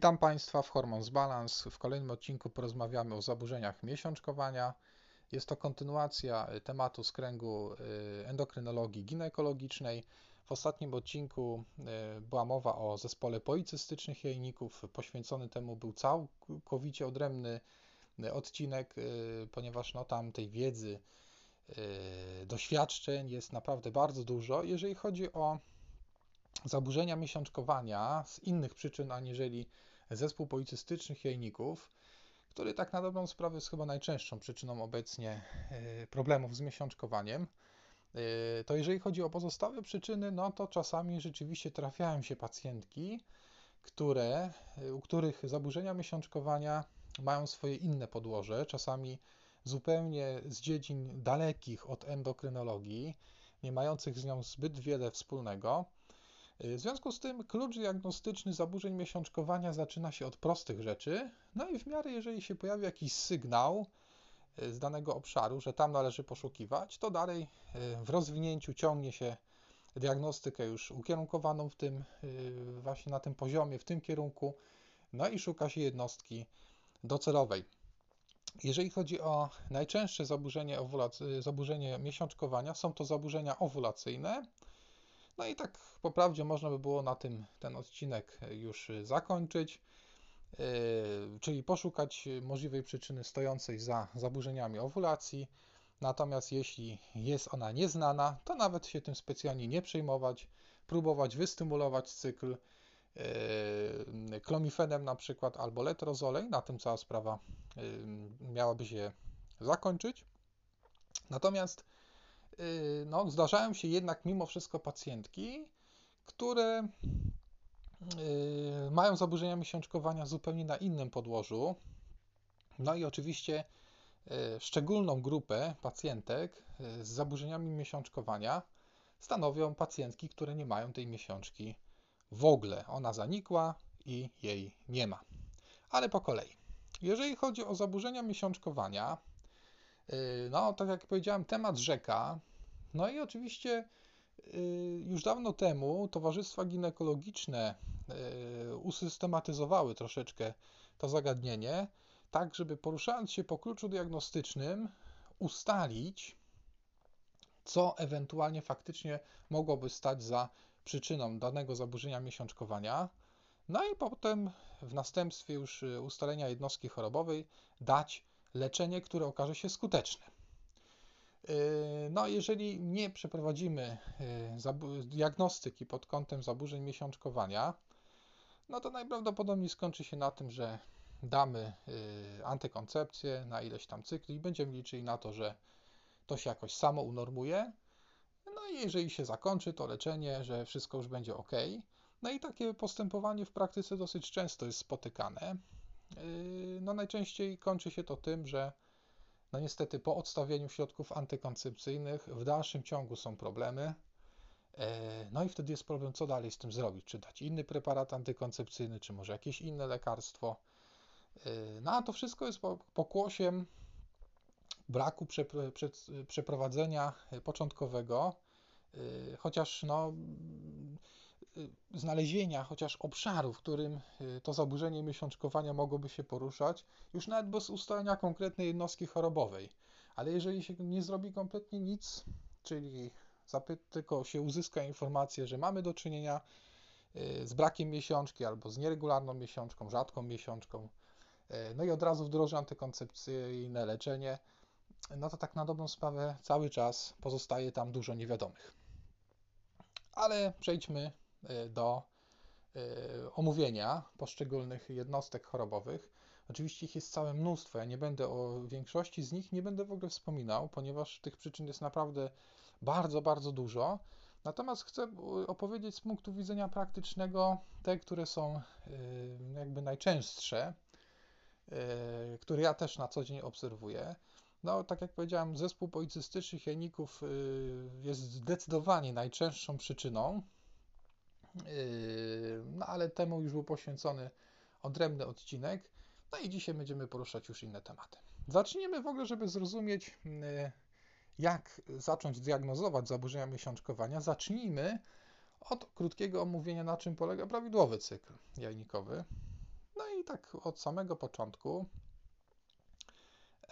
Witam Państwa w Hormons Balance. W kolejnym odcinku porozmawiamy o zaburzeniach miesiączkowania. Jest to kontynuacja y, tematu z kręgu y, endokrynologii ginekologicznej. W ostatnim odcinku y, była mowa o zespole policystycznych jajników. Poświęcony temu był całkowicie odrębny odcinek, ponieważ no, tam tej wiedzy, doświadczeń jest naprawdę bardzo dużo. Jeżeli chodzi o zaburzenia miesiączkowania z innych przyczyn aniżeli zespół policystycznych jajników, który tak na dobrą sprawę jest chyba najczęstszą przyczyną obecnie e, problemów z miesiączkowaniem, e, to jeżeli chodzi o pozostałe przyczyny, no to czasami rzeczywiście trafiają się pacjentki, które, e, u których zaburzenia miesiączkowania mają swoje inne podłoże, czasami zupełnie z dziedzin dalekich od endokrynologii, nie mających z nią zbyt wiele wspólnego. W związku z tym klucz diagnostyczny zaburzeń miesiączkowania zaczyna się od prostych rzeczy, no i w miarę jeżeli się pojawi jakiś sygnał e, z danego obszaru, że tam należy poszukiwać, to dalej e, w rozwinięciu ciągnie się diagnostykę już ukierunkowaną w tym, e, właśnie na tym poziomie, w tym kierunku, no i szuka się jednostki docelowej. Jeżeli chodzi o najczęstsze zaburzenie, zaburzenie miesiączkowania, są to zaburzenia owulacyjne, no i tak po prawdzie można by było na tym ten odcinek już zakończyć, yy, czyli poszukać możliwej przyczyny stojącej za zaburzeniami owulacji. Natomiast jeśli jest ona nieznana, to nawet się tym specjalnie nie przejmować, próbować wystymulować cykl klomifenem na przykład albo letrozolej. Na tym cała sprawa miałaby się zakończyć. Natomiast no, zdarzają się jednak mimo wszystko pacjentki, które y, mają zaburzenia miesiączkowania zupełnie na innym podłożu. No i oczywiście y, szczególną grupę pacjentek z zaburzeniami miesiączkowania stanowią pacjentki, które nie mają tej miesiączki w ogóle. Ona zanikła i jej nie ma. Ale po kolei. Jeżeli chodzi o zaburzenia miesiączkowania, no, tak jak powiedziałem, temat rzeka. No i oczywiście y, już dawno temu towarzystwa ginekologiczne y, usystematyzowały troszeczkę to zagadnienie, tak żeby poruszając się po kluczu diagnostycznym, ustalić, co ewentualnie faktycznie mogłoby stać za przyczyną danego zaburzenia miesiączkowania. No i potem w następstwie już y, ustalenia jednostki chorobowej dać leczenie, które okaże się skuteczne. Yy, no, jeżeli nie przeprowadzimy yy, diagnostyki pod kątem zaburzeń miesiączkowania, no to najprawdopodobniej skończy się na tym, że damy yy, antykoncepcję na ileś tam cykli i będziemy liczyli na to, że to się jakoś samo unormuje. No i jeżeli się zakończy to leczenie, że wszystko już będzie ok. No i takie postępowanie w praktyce dosyć często jest spotykane. No najczęściej kończy się to tym, że no niestety po odstawieniu środków antykoncepcyjnych w dalszym ciągu są problemy. E, no i wtedy jest problem, co dalej z tym zrobić. Czy dać inny preparat antykoncepcyjny, czy może jakieś inne lekarstwo. E, no a to wszystko jest pokłosiem braku przeprowadzenia początkowego, e, chociaż no, znalezienia chociaż obszaru, w którym y, to zaburzenie miesiączkowania mogłoby się poruszać, już nawet bez ustalenia konkretnej jednostki chorobowej. Ale jeżeli się nie zrobi kompletnie nic, czyli tylko się uzyska informację, że mamy do czynienia y, z brakiem miesiączki albo z nieregularną miesiączką, rzadką miesiączką, no i od razu wdroży antykoncepcyjne leczenie, no to tak na dobrą sprawę cały czas pozostaje tam dużo niewiadomych. Ale przejdźmy Y, do y, omówienia poszczególnych jednostek chorobowych. Oczywiście ich jest całe mnóstwo. Ja nie będę o większości z nich nie będę w ogóle wspominał, ponieważ tych przyczyn jest naprawdę bardzo, bardzo dużo. Natomiast chcę opowiedzieć z punktu widzenia praktycznego te, które są y, jakby najczęstsze, które ja też na co dzień obserwuję. No, tak jak powiedziałem, zespół policystycznych jajników jest zdecydowanie najczęstszą przyczyną no ale temu już był poświęcony odrębny odcinek. No i dzisiaj będziemy poruszać już inne tematy. Zacznijmy w ogóle, żeby zrozumieć, yy, jak zacząć diagnozować zaburzenia miesiączkowania. Zacznijmy od krótkiego omówienia, na czym polega prawidłowy cykl jajnikowy. i tak od samego początku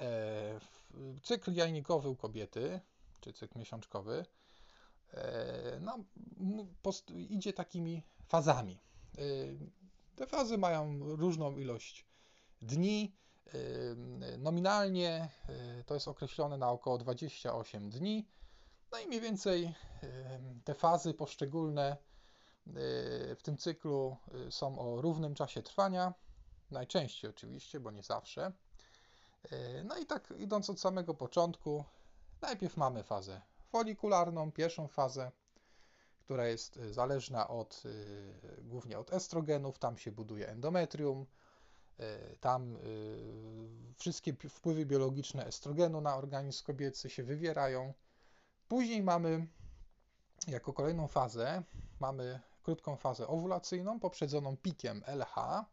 e, cykl jajnikowy u kobiety, czy cykl miesiączkowy, no, idzie takimi fazami. E, te fazy mają różną ilość dni. Nominalnie to jest określone na około 28 dni. No i mniej więcej te fazy poszczególne w tym cyklu są o równym czasie trwania. Najczęściej oczywiście, bo nie zawsze. No i tak idąc od samego początku, najpierw mamy fazę folikularną, pierwszą fazę, która jest zależna od, głównie od estrogenów, tam się buduje endometrium, tam wszystkie wpływy biologiczne estrogenu na organizm kobiecy się wywierają. Później mamy jako kolejną fazę, mamy krótką fazę owulacyjną poprzedzoną pikiem LH,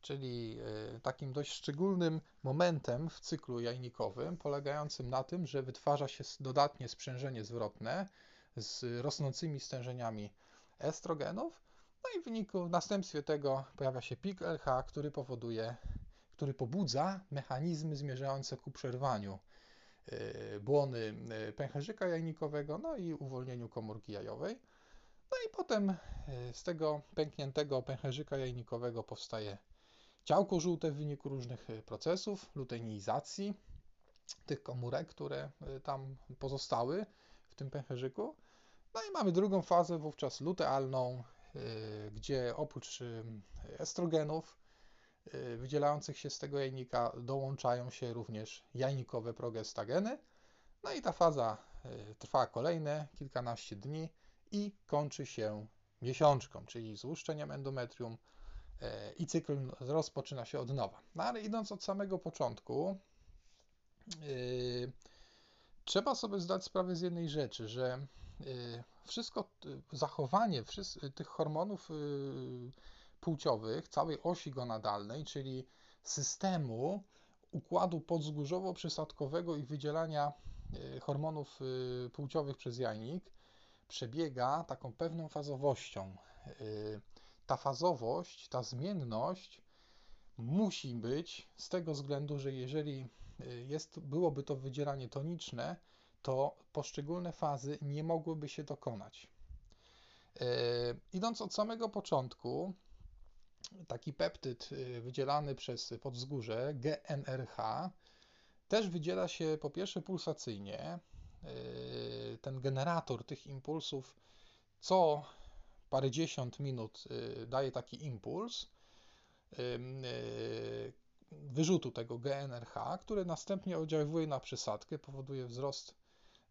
czyli e, takim dość szczególnym momentem w cyklu jajnikowym, polegającym na tym, że wytwarza się dodatnie sprzężenie zwrotne z rosnącymi stężeniami estrogenów, no i w wyniku, w następstwie tego pojawia się pik LH, który powoduje, który pobudza mechanizmy zmierzające ku przerwaniu e, błony e, pęcherzyka jajnikowego, no i uwolnieniu komórki jajowej. No i potem z tego pękniętego pęcherzyka jajnikowego powstaje Ciałko żółte w wyniku różnych e, procesów, luteinizacji tych komórek, które e, tam pozostały w tym pęcherzyku. No i mamy drugą fazę, wówczas lutealną, e, gdzie oprócz estrogenów wydzielających się z tego jajnika dołączają się również jajnikowe progestageny. No i ta faza trwa kolejne kilkanaście dni i kończy się miesiączką, czyli złuszczeniem endometrium, i cykl rozpoczyna się od nowa. No ale idąc od samego początku, yy, trzeba sobie zdać sprawę z jednej rzeczy, że yy, wszystko, zachowanie tych hormonów płciowych, całej osi gonadalnej, czyli systemu układu podzgórzowo-przysadkowego i wydzielania hormonów płciowych przez jajnik, przebiega taką pewną fazowością ta fazowość, ta zmienność musi być z tego względu, że jeżeli y, jest, byłoby to wydzielanie toniczne, to poszczególne fazy nie mogłyby się dokonać. Yy, idąc od samego początku, taki peptyd y, wydzielany przez podzgórze, GNRH, też wydziela się po pierwsze pulsacyjnie. Ten generator tych impulsów co parędziesiąt minut y, daje taki impuls y, wyrzutu tego GNRH, który następnie oddziaływuje na przysadkę, powoduje wzrost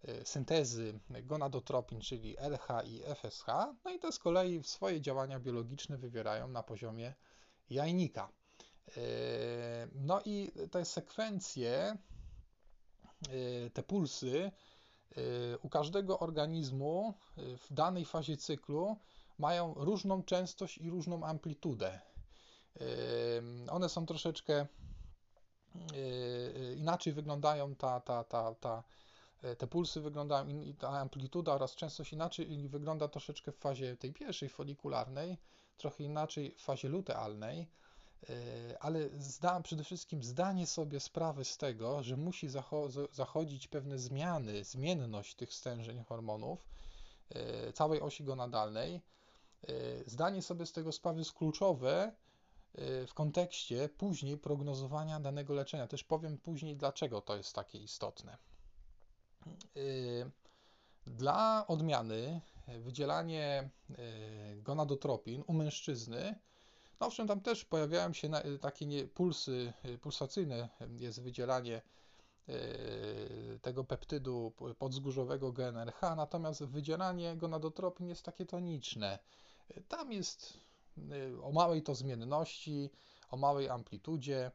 y, syntezy gonadotropin, czyli LH i FSH, no i te z kolei swoje działania biologiczne wywierają na poziomie jajnika. No i te sekwencje, te pulsy u każdego organizmu w danej fazie cyklu mają różną częstość i różną amplitudę. One są troszeczkę yy, inaczej wyglądają ta, ta, ta, ta, te pulsy wyglądają, ta amplituda oraz częstość inaczej wygląda troszeczkę w fazie tej pierwszej folikularnej, trochę inaczej w fazie lutealnej, yy, ale zda, przede wszystkim zdanie sobie sprawy z tego, że musi zachodzić pewne zmiany, zmienność tych stężeń hormonów, całej osi gonadalnej, E, zdanie sobie z tego sprawy jest kluczowe e, w kontekście później prognozowania danego leczenia. Też powiem później, dlaczego to jest takie istotne. E, dla odmiany wydzielanie gonadotropin u mężczyzny, no owszem, tam też pojawiają się takie pulsy pulsacyjne, jest wydzielanie tego peptydu podzgórzowego GNRH, natomiast wydzielanie gonadotropin jest takie toniczne. Tam jest y, o małej to zmienności, o małej amplitudzie.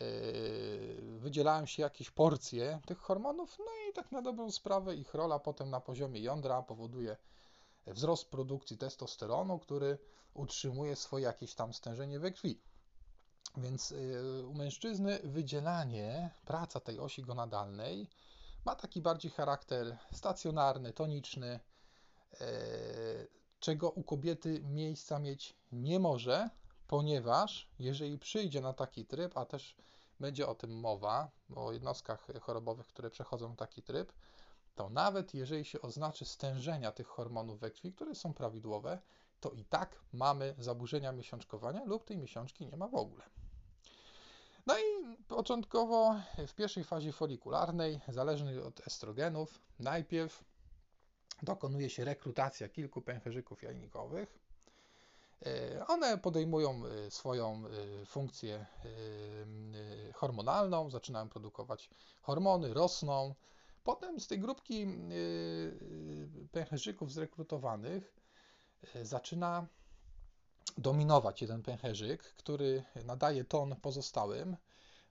Y, wydzielają się jakieś porcje tych hormonów, no i tak na dobrą sprawę ich rola potem na poziomie jądra powoduje wzrost produkcji testosteronu, który utrzymuje swoje jakieś tam stężenie we krwi. Więc y, u mężczyzny wydzielanie, praca tej osi gonadalnej ma taki bardziej charakter stacjonarny, toniczny czego u kobiety miejsca mieć nie może, ponieważ jeżeli przyjdzie na taki tryb, a też będzie o tym mowa, o jednostkach chorobowych, które przechodzą taki tryb, to nawet jeżeli się oznaczy stężenia tych hormonów we krwi, które są prawidłowe, to i tak mamy zaburzenia miesiączkowania lub tej miesiączki nie ma w ogóle. No i początkowo w pierwszej fazie folikularnej, zależnej od estrogenów, najpierw dokonuje się rekrutacja kilku pęcherzyków jajnikowych. E, one podejmują e, swoją e, funkcję hormonalną, zaczynają produkować hormony, rosną. Potem z tej grupki pęcherzyków zrekrutowanych zaczyna dominować jeden pęcherzyk, który nadaje ton pozostałym.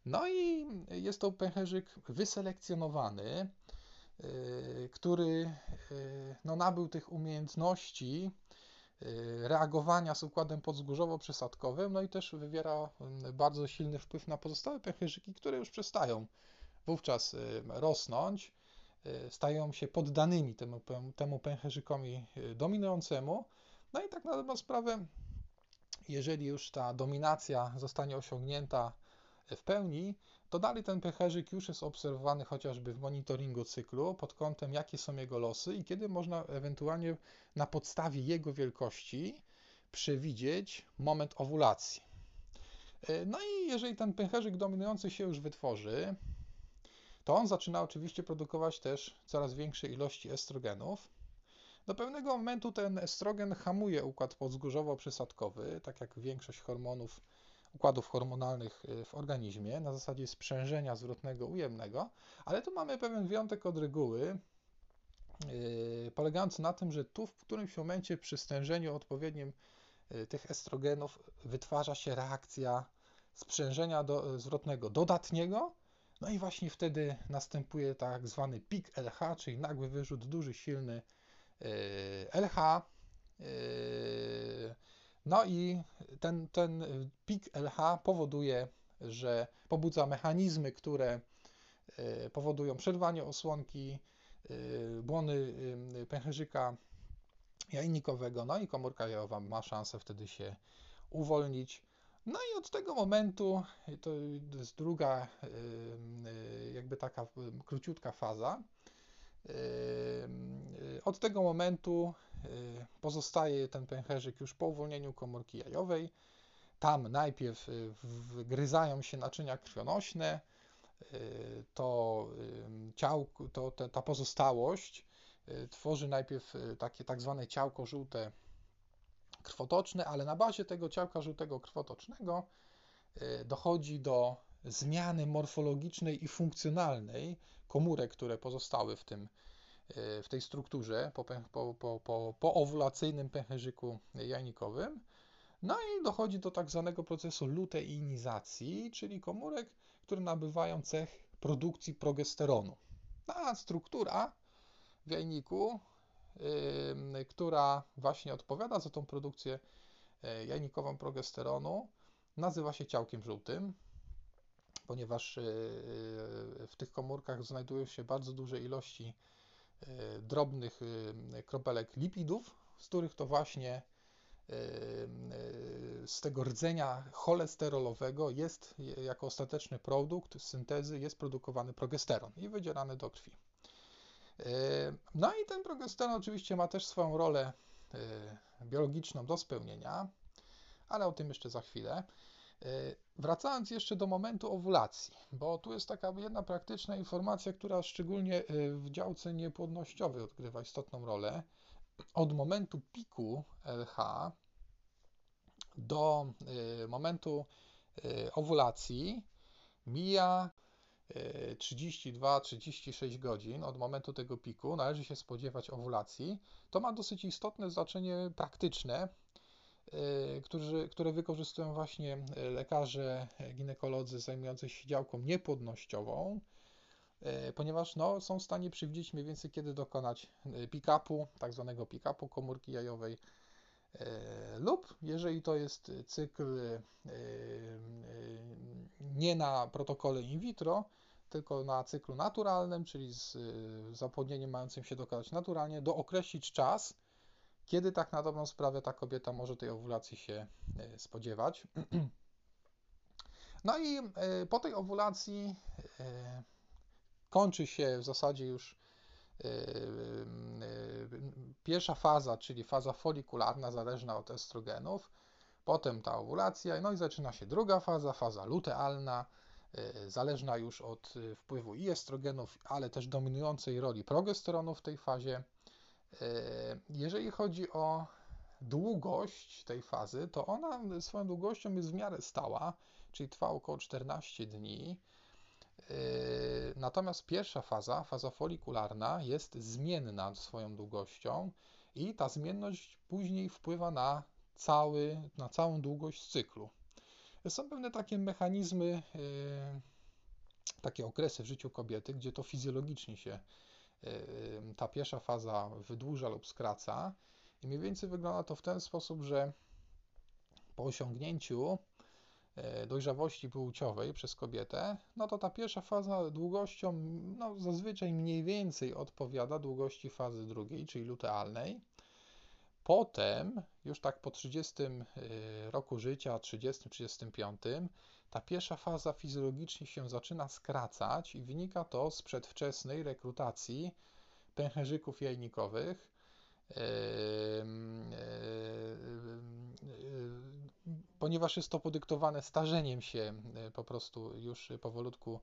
No i jest to pęcherzyk wyselekcjonowany, który y, no, nabył tych umiejętności y, reagowania z układem podzgórzowo-przysadkowym, no i też wywiera bardzo silny wpływ na pozostałe pęcherzyki, które już przestają wówczas rosnąć, stają się poddanymi temu, temu pęcherzykowi dominującemu. No i tak na dobrą sprawę jeżeli już ta dominacja zostanie osiągnięta w pełni, to dalej ten pęcherzyk już jest obserwowany chociażby w monitoringu cyklu pod kątem, jakie są jego losy i kiedy można ewentualnie na podstawie jego wielkości przewidzieć moment owulacji. E, no i jeżeli ten pęcherzyk dominujący się już wytworzy, to on zaczyna oczywiście produkować też coraz większe ilości estrogenów, do pewnego momentu ten estrogen hamuje układ podzgórzowo-przysadkowy, tak jak większość hormonów, układów hormonalnych y, w organizmie, na zasadzie sprzężenia zwrotnego ujemnego, ale tu mamy pewien wyjątek od reguły, yy, polegający na tym, że tu w którymś momencie przy stężeniu odpowiednim yy, tych estrogenów wytwarza się reakcja sprzężenia do, y, zwrotnego dodatniego, no i właśnie wtedy następuje tak zwany pik LH, czyli nagły wyrzut, duży, silny LH. No i ten, ten pik LH powoduje, że pobudza mechanizmy, które yy, powodują przerwanie osłonki, błony pęcherzyka jajnikowego, no i komórka jajowa ma szansę wtedy się uwolnić. No i od tego momentu, to jest druga, jakby taka króciutka faza, od tego momentu y, pozostaje ten pęcherzyk już po uwolnieniu komórki jajowej. Tam najpierw y, wgryzają się naczynia krwionośne, y, to ciałko, to, ta pozostałość tworzy najpierw takie tak zwane ciałko żółte krwotoczne, ale na bazie tego ciałka żółtego krwotocznego dochodzi do zmiany morfologicznej i funkcjonalnej komórek, które pozostały w, tym, w tej strukturze po, po, po, po, po owulacyjnym pęcherzyku jajnikowym. No i dochodzi do tak zwanego procesu luteinizacji, czyli komórek, które nabywają cech produkcji progesteronu. Ta struktura w jajniku, yy, która właśnie odpowiada za tą produkcję e, jajnikową progesteronu, nazywa się ciałkiem żółtym ponieważ e, w tych komórkach znajdują się bardzo duże ilości drobnych kropelek lipidów, z których to właśnie z tego rdzenia cholesterolowego jest jako ostateczny produkt syntezy jest produkowany progesteron i wydzierany do krwi. No i ten progesteron oczywiście ma też swoją rolę biologiczną do spełnienia, ale o tym jeszcze za chwilę. E, wracając jeszcze do momentu owulacji, bo tu jest taka jedna praktyczna informacja, która szczególnie e, w działce niepłodnościowej odgrywa istotną rolę. Od momentu piku LH do e, momentu owulacji mija 32-36 godzin od momentu tego piku, należy się spodziewać owulacji. To ma dosyć istotne znaczenie praktyczne, którzy, które wykorzystują właśnie y, lekarze, ginekolodzy zajmujący się działką niepłodnościową, ponieważ no, są w stanie przewidzieć mniej więcej kiedy dokonać pick-upu, tak zwanego pick-upu komórki jajowej, lub jeżeli to jest cykl nie na protokole in vitro, tylko na cyklu naturalnym, czyli z zapłodnieniem mającym się dokonać naturalnie, dookreślić czas, kiedy tak na dobrą sprawę ta kobieta może tej owulacji się spodziewać. No i po tej owulacji kończy się w zasadzie już pierwsza faza, czyli faza folikularna, zależna od estrogenów, potem ta owulacja, no i zaczyna się druga faza, faza lutealna, zależna już od wpływu i estrogenów, ale też dominującej roli progesteronu w tej fazie. Y, jeżeli chodzi o długość tej fazy, to ona swoją długością jest w miarę stała, czyli trwa około 14 dni. Natomiast pierwsza faza, faza folikularna, jest zmienna swoją długością i ta zmienność później wpływa na, cały, na całą długość cyklu. Są pewne takie mechanizmy, yy, takie okresy w życiu kobiety, gdzie to fizjologicznie się ta pierwsza faza wydłuża lub skraca. I mniej więcej wygląda to w ten sposób, że po osiągnięciu E, dojrzawości płciowej przez kobietę, no to ta pierwsza faza długością no, zazwyczaj mniej więcej odpowiada długości fazy drugiej, czyli lutealnej. Potem, już tak po 30 e, roku życia, 30-35, ta pierwsza faza fizjologicznie się zaczyna skracać i wynika to z przedwczesnej rekrutacji pęcherzyków jajnikowych. Ponieważ jest to podyktowane starzeniem się e, po prostu już powolutku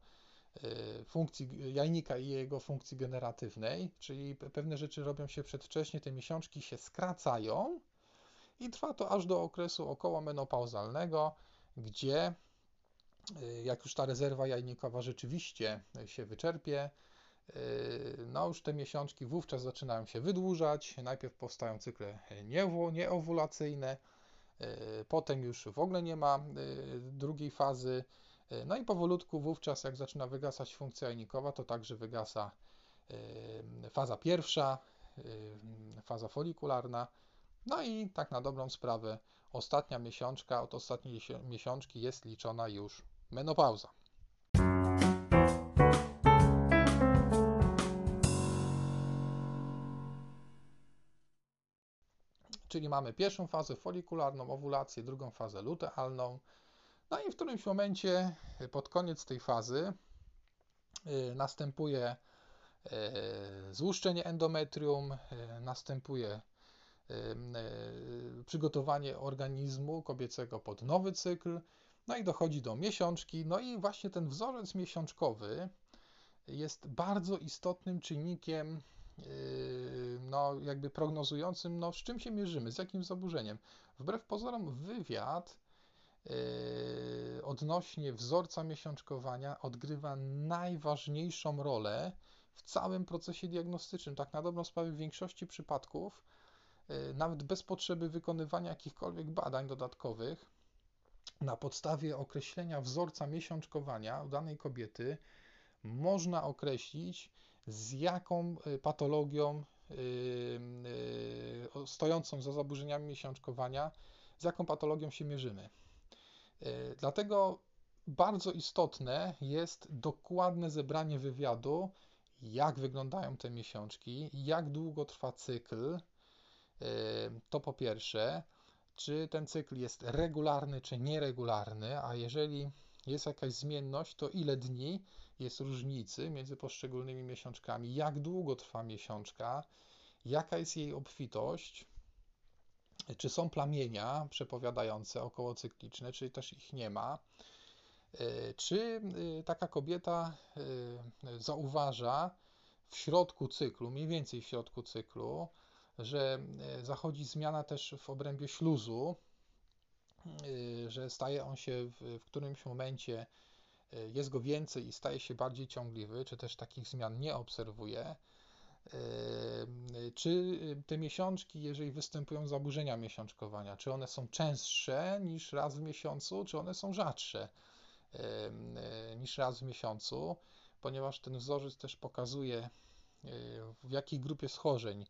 e, funkcji jajnika i jego funkcji generatywnej, czyli pewne rzeczy robią się przedwcześnie, te miesiączki się skracają i trwa to aż do okresu okołomenopauzalnego, gdzie e, jak już ta rezerwa jajnikowa rzeczywiście się wyczerpie, no już te miesiączki wówczas zaczynają się wydłużać, najpierw powstają cykle nieowulacyjne, E, potem już w ogóle nie ma drugiej fazy. No i powolutku wówczas, jak zaczyna wygasać funkcja jajnikowa, to także wygasa faza pierwsza, faza folikularna. No i tak na dobrą sprawę, ostatnia miesiączka, od ostatniej miesiączki jest liczona już menopauza. czyli mamy pierwszą fazę folikularną, owulację, drugą fazę lutealną. No i w którymś momencie, y, pod koniec tej fazy, y, następuje y, złuszczenie endometrium, następuje przygotowanie organizmu kobiecego pod nowy cykl, no i dochodzi do miesiączki. No i właśnie ten wzorzec miesiączkowy jest bardzo istotnym czynnikiem Yy, no, jakby prognozującym, no, z czym się mierzymy, z jakim zaburzeniem. Wbrew pozorom, wywiad yy, odnośnie wzorca miesiączkowania odgrywa najważniejszą rolę w całym procesie diagnostycznym. Tak na dobrą sprawę w większości przypadków, yy, nawet bez potrzeby wykonywania jakichkolwiek badań dodatkowych, na podstawie określenia wzorca miesiączkowania u danej kobiety można określić, z jaką y, patologią y, y, stojącą za zaburzeniami miesiączkowania, z jaką patologią się mierzymy. Dlatego bardzo istotne jest dokładne zebranie wywiadu, jak wyglądają te miesiączki, jak długo trwa cykl. To po pierwsze, czy ten cykl jest regularny, czy nieregularny, a jeżeli jest jakaś zmienność, to ile dni jest różnicy między poszczególnymi miesiączkami, jak długo trwa miesiączka, jaka jest jej obfitość, czy są plamienia przepowiadające okołocykliczne, czy też ich nie ma. E, czy e, taka kobieta e, zauważa w środku cyklu, mniej więcej w środku cyklu, że zachodzi zmiana też w obrębie śluzu, że staje on się w, w którymś momencie E, jest go więcej i staje się bardziej ciągliwy, czy też takich zmian nie obserwuje, e, czy te miesiączki, jeżeli występują zaburzenia miesiączkowania, czy one są częstsze niż raz w miesiącu, czy one są rzadsze e, niż raz w miesiącu, ponieważ ten wzorzec też pokazuje, w jakiej grupie schorzeń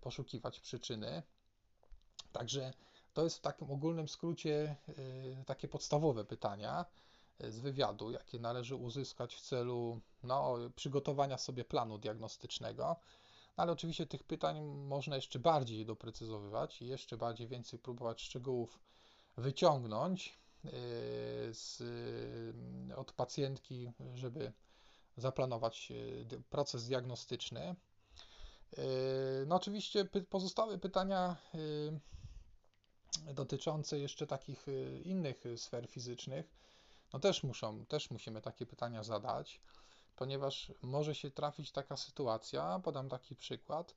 poszukiwać przyczyny. Także to jest w takim ogólnym skrócie takie podstawowe pytania z wywiadu, jakie należy uzyskać w celu no, przygotowania sobie planu diagnostycznego. ale oczywiście tych pytań można jeszcze bardziej doprecyzowywać i jeszcze bardziej więcej próbować szczegółów wyciągnąć z, od pacjentki, żeby zaplanować proces diagnostyczny. Yy, no oczywiście pozostałe pytania dotyczące jeszcze takich innych sfer fizycznych, no też muszą, też musimy takie pytania zadać ponieważ może się trafić taka sytuacja, podam taki przykład,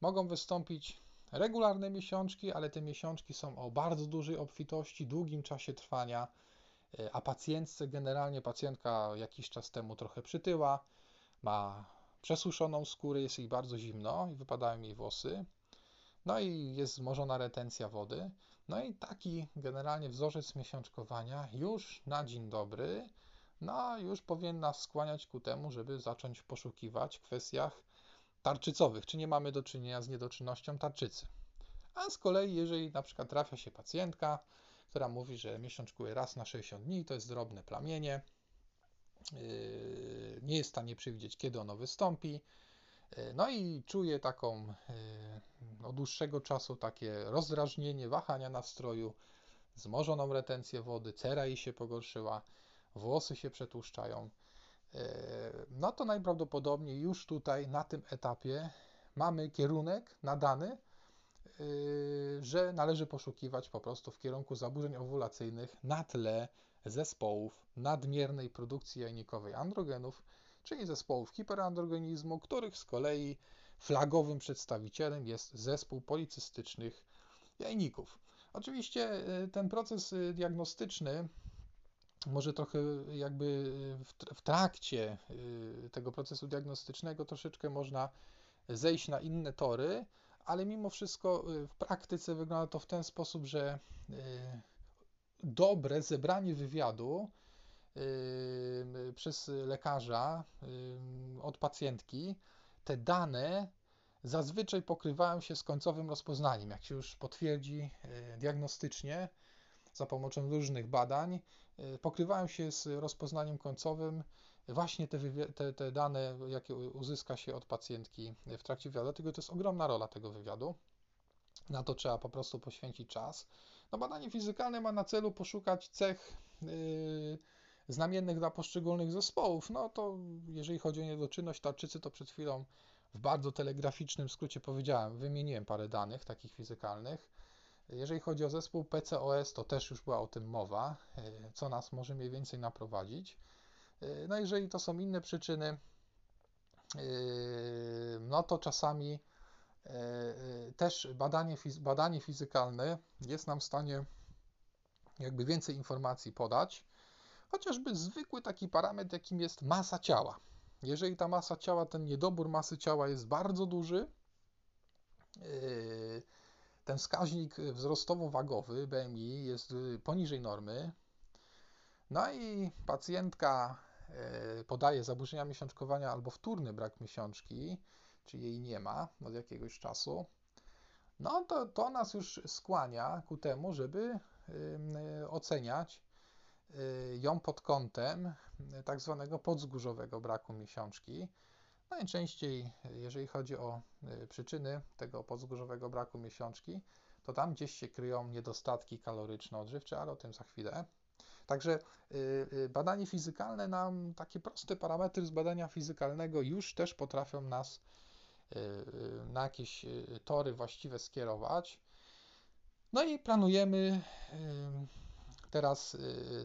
mogą wystąpić regularne miesiączki, ale te miesiączki są o bardzo dużej obfitości, długim czasie trwania, a pacjentce generalnie pacjentka jakiś czas temu trochę przytyła, ma przesuszoną skórę, jest jej bardzo zimno i wypadają jej włosy, no i jest wzmożona retencja wody. No i taki generalnie wzorzec miesiączkowania już na dzień dobry no już powinna skłaniać ku temu, żeby zacząć poszukiwać w kwestiach tarczycowych, czy nie mamy do czynienia z niedoczynnością tarczycy. A z kolei, jeżeli na przykład trafia się pacjentka, która mówi, że miesiączkuje raz na 60 dni, to jest drobne plamienie, nie jest w stanie przewidzieć, kiedy ono wystąpi, yy, no i czuje taką yy, od dłuższego czasu takie rozdrażnienie, wahania nastroju, zmożoną retencję wody, cera jej się pogorszyła, włosy się przetłuszczają, no to najprawdopodobniej już tutaj na tym etapie mamy kierunek nadany, że należy poszukiwać po prostu w kierunku zaburzeń owulacyjnych na tle zespołów nadmiernej produkcji jajnikowej androgenów, czyli zespołów hiperandrogenizmu, których z kolei flagowym przedstawicielem jest zespół policystycznych jajników. Oczywiście e, ten proces diagnostyczny może trochę jakby w trakcie y, tego procesu diagnostycznego troszeczkę można zejść na inne tory, ale mimo wszystko y, w praktyce wygląda to w ten sposób, że y, dobre zebranie wywiadu przez lekarza od pacjentki, te dane zazwyczaj pokrywają się z końcowym rozpoznaniem. Jak się już potwierdzi diagnostycznie za pomocą różnych badań, E, pokrywają się z rozpoznaniem końcowym właśnie te, te, te, dane, jakie uzyska się od pacjentki w trakcie wywiadu. Dlatego to jest ogromna rola tego wywiadu. Na to trzeba po prostu poświęcić czas. No, badanie fizykalne ma na celu poszukać cech yy, znamiennych dla poszczególnych zespołów. No to jeżeli chodzi o niedoczynność tarczycy, to przed chwilą w bardzo telegraficznym skrócie powiedziałem, wymieniłem parę danych takich fizykalnych. Jeżeli chodzi o zespół PCOS, to też już była o tym mowa, e, co nas może mniej więcej naprowadzić. E, no jeżeli to są inne przyczyny, no to czasami też badanie, badanie fizykalne jest nam w stanie jakby więcej informacji podać, chociażby zwykły taki parametr, jakim jest masa ciała. Jeżeli ta masa ciała, ten niedobór masy ciała jest bardzo duży, ten wskaźnik wzrostowo-wagowy BMI jest y, poniżej normy. No i pacjentka e, podaje zaburzenia miesiączkowania albo wtórny brak miesiączki, czyli jej nie ma od jakiegoś czasu. No to, to nas już skłania ku temu, żeby oceniać y, ją pod kątem tak zwanego podzgórzowego braku miesiączki. Najczęściej, jeżeli chodzi o y, przyczyny tego podzgórzowego braku miesiączki, to tam gdzieś się kryją niedostatki kaloryczno-odżywcze, ale o tym za chwilę. Także y, y, badanie fizykalne nam, takie proste parametry z badania fizykalnego już też potrafią nas na jakieś tory właściwe skierować. No i planujemy teraz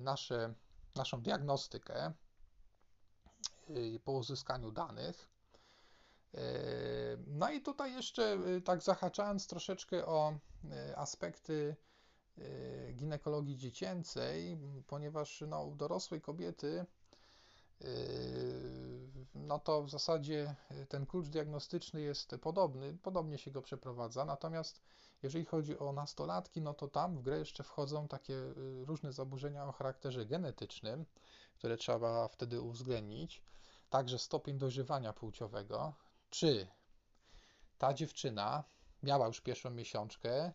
nasze, naszą diagnostykę po uzyskaniu danych. No i tutaj jeszcze y, tak zahaczając troszeczkę o y, aspekty y, ginekologii dziecięcej, ponieważ no, u dorosłej kobiety no to w zasadzie ten klucz diagnostyczny jest podobny, podobnie się go przeprowadza, natomiast jeżeli chodzi o nastolatki, no to tam w grę jeszcze wchodzą takie różne zaburzenia o charakterze genetycznym, które trzeba wtedy uwzględnić, także stopień dojrzewania płciowego, czy ta dziewczyna miała już pierwszą miesiączkę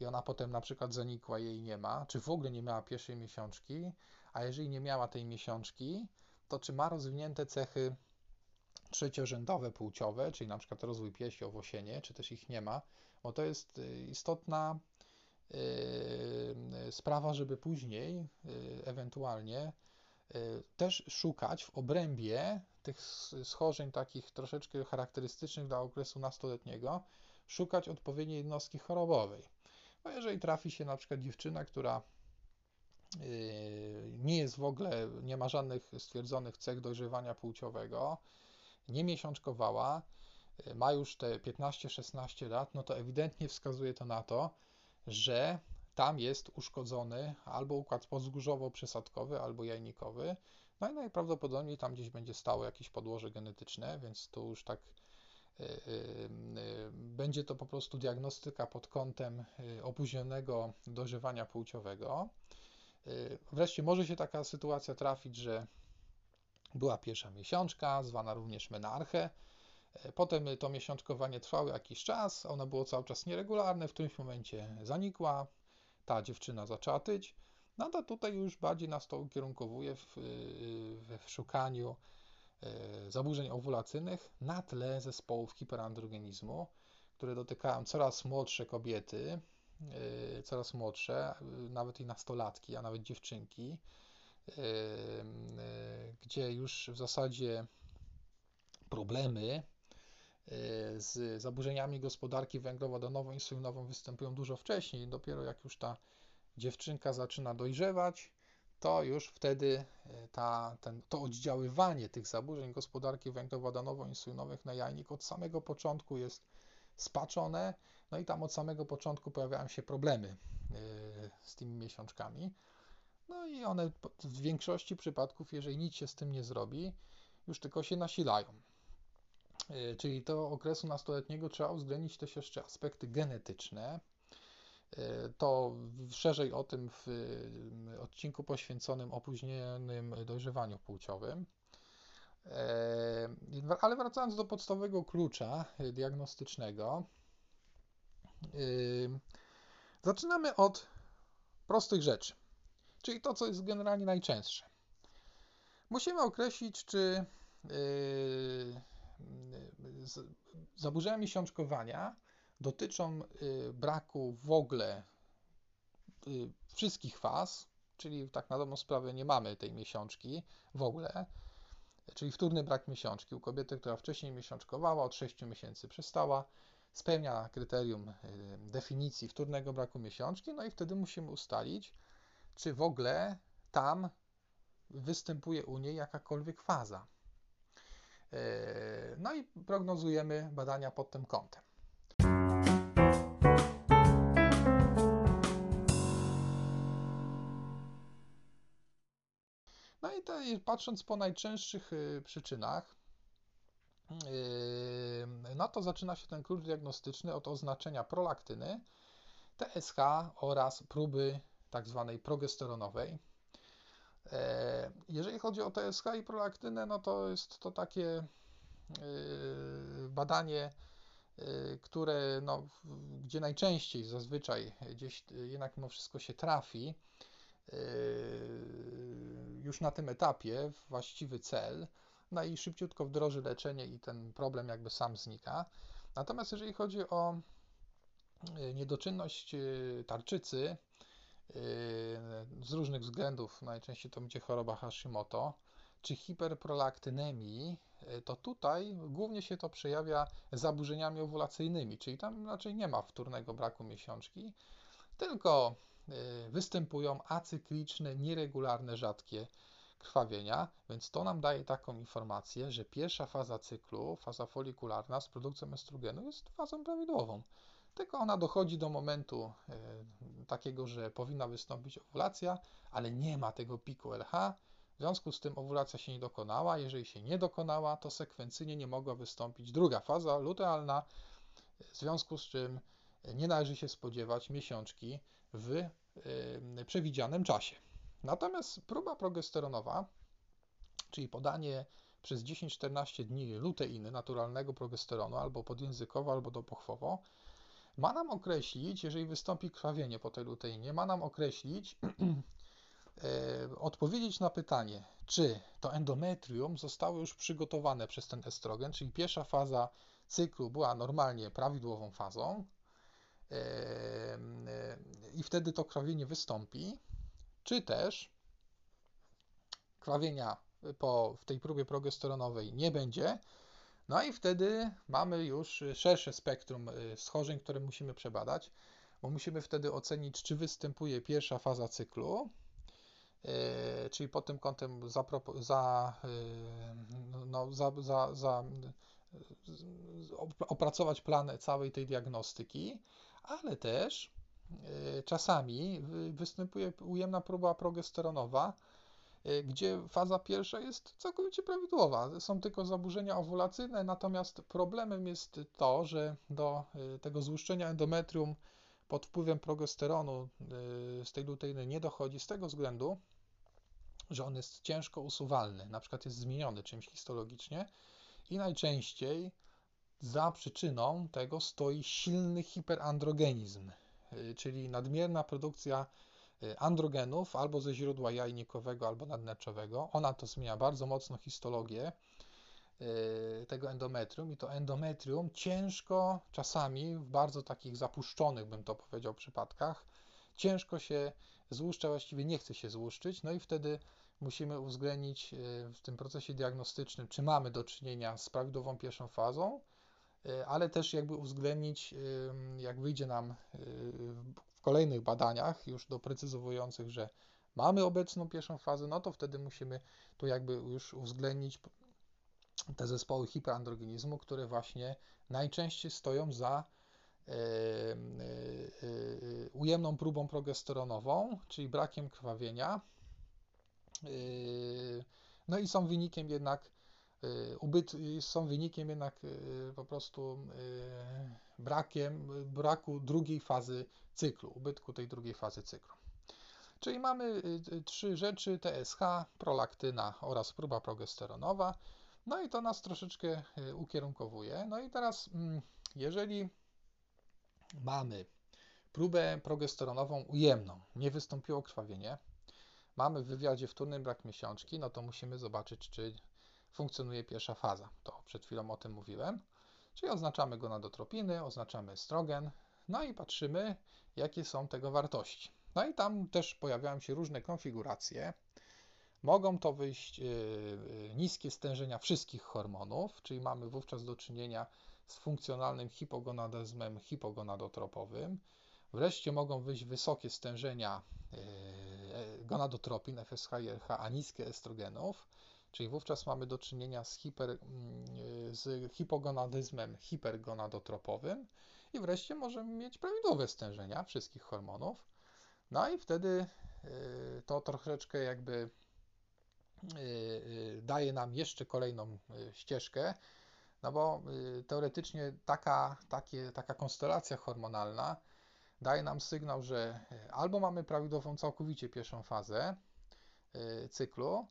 i ona potem na przykład zanikła, jej nie ma, czy w ogóle nie miała pierwszej miesiączki, a jeżeli nie miała tej miesiączki, to czy ma rozwinięte cechy trzeciorzędowe płciowe, czyli na przykład rozwój piersi, owłosienie, czy też ich nie ma, bo to jest y, istotna y, sprawa, żeby później y, ewentualnie też szukać w obrębie tych schorzeń takich troszeczkę charakterystycznych dla okresu nastoletniego, szukać odpowiedniej jednostki chorobowej. No jeżeli trafi się na przykład dziewczyna, która nie jest w ogóle, nie ma żadnych stwierdzonych cech dojrzewania płciowego, nie miesiączkowała, y, ma już te 15-16 lat, no to ewidentnie wskazuje to na to, że tam jest uszkodzony albo układ podzgórzowo-przesadkowy, albo jajnikowy, no i najprawdopodobniej tam gdzieś będzie stało jakieś podłoże genetyczne, więc tu już tak y, y, będzie to po prostu diagnostyka pod kątem opóźnionego dojrzewania płciowego. Wreszcie może się taka sytuacja trafić, że była pierwsza miesiączka, zwana również menarche. E, potem to miesiączkowanie trwało jakiś czas, ono było cały czas nieregularne, w którymś momencie zanikła, ta dziewczyna zaczęła tyć. No to tutaj już bardziej nas to ukierunkowuje w, w szukaniu e, zaburzeń owulacyjnych na tle zespołów hiperandrogenizmu, które dotykają coraz młodsze kobiety, e, coraz młodsze, nawet i nastolatki, a nawet dziewczynki, gdzie już w zasadzie problemy e, z zaburzeniami gospodarki węglowodanową-insulinową występują dużo wcześniej. Dopiero jak już ta dziewczynka zaczyna dojrzewać, to już wtedy e, ta, ten, to oddziaływanie tych zaburzeń gospodarki węglowodanowo-insulinowych na jajnik od samego początku jest spaczone, no i tam od samego początku pojawiają się problemy e, z tymi miesiączkami. No i one w większości przypadków, jeżeli nic się z tym nie zrobi, już tylko się nasilają. E, czyli do okresu nastoletniego trzeba uwzględnić też jeszcze aspekty genetyczne. E, to szerzej o tym w e, odcinku poświęconym opóźnionym dojrzewaniu płciowym. Ale wracając do podstawowego klucza diagnostycznego, zaczynamy od prostych rzeczy czyli to, co jest generalnie najczęstsze. Musimy określić, czy yy, zaburzenia miesiączkowania dotyczą yy, braku w ogóle yy, wszystkich faz, czyli tak na dobrą sprawę nie mamy tej miesiączki w ogóle, czyli wtórny brak miesiączki u kobiety, która wcześniej miesiączkowała, od 6 miesięcy przestała, spełnia kryterium definicji wtórnego braku miesiączki, no i wtedy musimy ustalić, czy w ogóle tam występuje u niej jakakolwiek faza. E, no i prognozujemy badania pod tym kątem. No i tutaj, patrząc po najczęstszych y, przyczynach, y, no to zaczyna się ten klucz diagnostyczny od oznaczenia prolaktyny, TSH oraz próby tak zwanej progesteronowej. E, jeżeli chodzi o TSH i prolaktynę, no to jest to takie e, badanie, e, które, no, gdzie najczęściej zazwyczaj gdzieś jednak mimo wszystko się trafi już na tym etapie właściwy cel, no i szybciutko wdroży leczenie i ten problem jakby sam znika. Natomiast jeżeli chodzi o niedoczynność tarczycy, z różnych względów, najczęściej to będzie choroba Hashimoto, czy hiperprolaktynemii, yy, to tutaj głównie się to przejawia zaburzeniami owulacyjnymi, czyli tam raczej nie ma wtórnego braku miesiączki, tylko yy, występują acykliczne, nieregularne, rzadkie krwawienia, więc to nam daje taką informację, że pierwsza faza cyklu, faza folikularna z produkcją estrogenu jest fazą prawidłową tylko ona dochodzi do momentu e, takiego, że powinna wystąpić owulacja, ale nie ma tego piku LH, w związku z tym owulacja się nie dokonała. Jeżeli się nie dokonała, to sekwencyjnie nie mogła wystąpić druga faza lutealna, w związku z czym nie należy się spodziewać miesiączki w e, przewidzianym czasie. Natomiast próba progesteronowa, czyli podanie przez 10-14 dni luteiny, naturalnego progesteronu, albo podjęzykowo, albo dopochwowo, ma nam określić, jeżeli wystąpi krwawienie po tej luteinie, ma nam określić, odpowiedzieć na pytanie, czy to endometrium zostało już przygotowane przez ten estrogen, czyli pierwsza faza cyklu była normalnie prawidłową fazą i wtedy to krwawienie wystąpi, czy też krwawienia po, w tej próbie progesteronowej nie będzie, no i wtedy mamy już szersze spektrum y, schorzeń, które musimy przebadać, bo musimy wtedy ocenić, czy występuje pierwsza faza cyklu, y, czyli pod tym kątem za, za, y, no, za, za, za opracować plan całej tej diagnostyki, ale też czasami występuje ujemna próba progesteronowa, gdzie faza pierwsza jest całkowicie prawidłowa. Są tylko zaburzenia owulacyjne, natomiast problemem jest to, że do y, tego złuszczenia endometrium pod wpływem progesteronu y, z tej luteiny nie dochodzi z tego względu, że on jest ciężko usuwalny, na przykład jest zmieniony czymś histologicznie i najczęściej za przyczyną tego stoi silny hiperandrogenizm, czyli nadmierna produkcja Y, androgenów albo ze źródła jajnikowego, albo nadnerczowego. Ona to zmienia bardzo mocno histologię y, tego endometrium i to endometrium ciężko czasami w bardzo takich zapuszczonych, bym to powiedział, przypadkach, ciężko się złuszcza, właściwie nie chce się złuszczyć, no i wtedy musimy uwzględnić y, w tym procesie diagnostycznym, czy mamy do czynienia z prawidłową pierwszą fazą, ale też jakby uwzględnić, jak wyjdzie nam kolejnych badaniach, już doprecyzowujących, że mamy obecną pierwszą fazę, no to wtedy musimy tu jakby już uwzględnić te zespoły hiperandrogenizmu, które właśnie najczęściej stoją za e, e, e, ujemną próbą progesteronową, czyli brakiem krwawienia. No i są wynikiem jednak ubyt, są wynikiem jednak po prostu brakiem, braku drugiej fazy cyklu, ubytku tej drugiej fazy cyklu. Czyli mamy y, y, trzy rzeczy: TSH, prolaktyna oraz próba progesteronowa. No i to nas troszeczkę y, ukierunkowuje. No i teraz, mm, jeżeli mamy próbę progesteronową ujemną, nie wystąpiło krwawienie, mamy w wywiadzie wtórnym brak miesiączki, no to musimy zobaczyć, czy funkcjonuje pierwsza faza. To przed chwilą o tym mówiłem. Czyli oznaczamy gonadotropiny, oznaczamy estrogen, no i patrzymy, jakie są tego wartości. No i tam też pojawiają się różne konfiguracje. Mogą to wyjść yy, niskie stężenia wszystkich hormonów, czyli mamy wówczas do czynienia z funkcjonalnym hipogonadyzmem hipogonadotropowym. Wreszcie mogą wyjść wysokie stężenia yy, gonadotropin, FSH i RH, a niskie estrogenów, czyli wówczas mamy do czynienia z, hiper, yy, z hipogonadyzmem hipergonadotropowym. I wreszcie możemy mieć prawidłowe stężenia wszystkich hormonów. No i wtedy y, to troszeczkę jakby y, y, daje nam jeszcze kolejną ścieżkę, no bo teoretycznie taka, takie, taka konstelacja hormonalna daje nam sygnał, że albo mamy prawidłową całkowicie pierwszą fazę cyklu,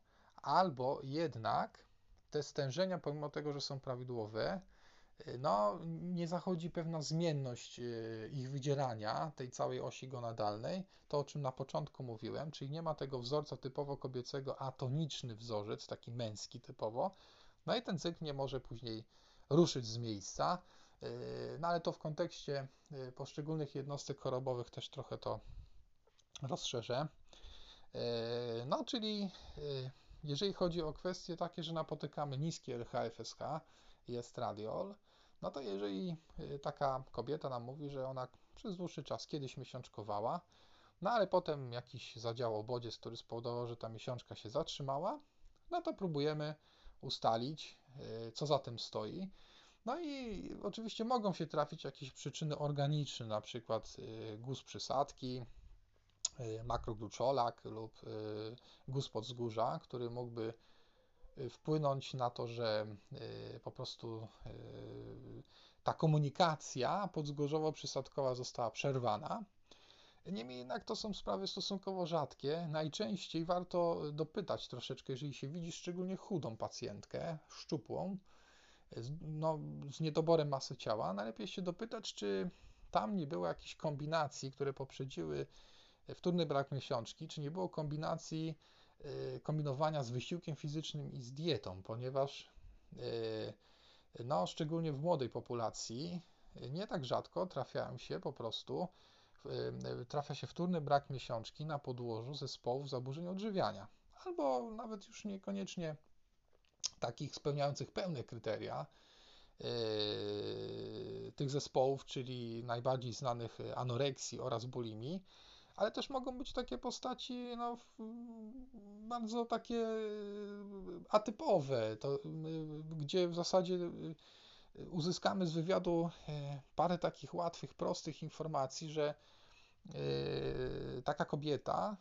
albo jednak te stężenia, pomimo tego, że są prawidłowe, no, nie zachodzi pewna zmienność e, ich wydzierania, tej całej osi gonadalnej, to o czym na początku mówiłem, czyli nie ma tego wzorca typowo kobiecego, atoniczny wzorzec, taki męski typowo, no i ten cykl nie może później ruszyć z miejsca, e, no ale to w kontekście e, poszczególnych jednostek chorobowych też trochę to rozszerzę. No, czyli jeżeli chodzi o kwestie takie, że napotykamy niskie LH-FSH i estradiol, no to jeżeli y, taka kobieta nam mówi, że ona przez dłuższy czas kiedyś miesiączkowała, no ale potem jakiś zadziałał bodziec, który spowodował, że ta miesiączka się zatrzymała, no to próbujemy ustalić, y, co za tym stoi. No i oczywiście mogą się trafić jakieś przyczyny organiczne, na przykład y, guz przysadki, makrogluczolak lub guz podzgórza, który mógłby wpłynąć na to, że y, po prostu y, ta komunikacja podzgórzowo-przysadkowa została przerwana. Niemniej jednak to są sprawy stosunkowo rzadkie. Najczęściej warto dopytać troszeczkę, jeżeli się widzi szczególnie chudą pacjentkę, szczupłą, no, z niedoborem masy ciała, najlepiej się dopytać, czy tam nie było jakichś kombinacji, które poprzedziły wtórny brak miesiączki, czy nie było kombinacji, kombinowania z wysiłkiem fizycznym i z dietą, ponieważ no, szczególnie w młodej populacji nie tak rzadko trafiają się po prostu, trafia się wtórny brak miesiączki na podłożu zespołów zaburzeń odżywiania, albo nawet już niekoniecznie takich spełniających pełne kryteria tych zespołów, czyli najbardziej znanych anoreksji oraz bulimii, ale też mogą być takie postaci no, bardzo takie yy, atypowe, to, yy, gdzie w zasadzie uzyskamy z wywiadu parę takich łatwych, prostych informacji, że taka kobieta,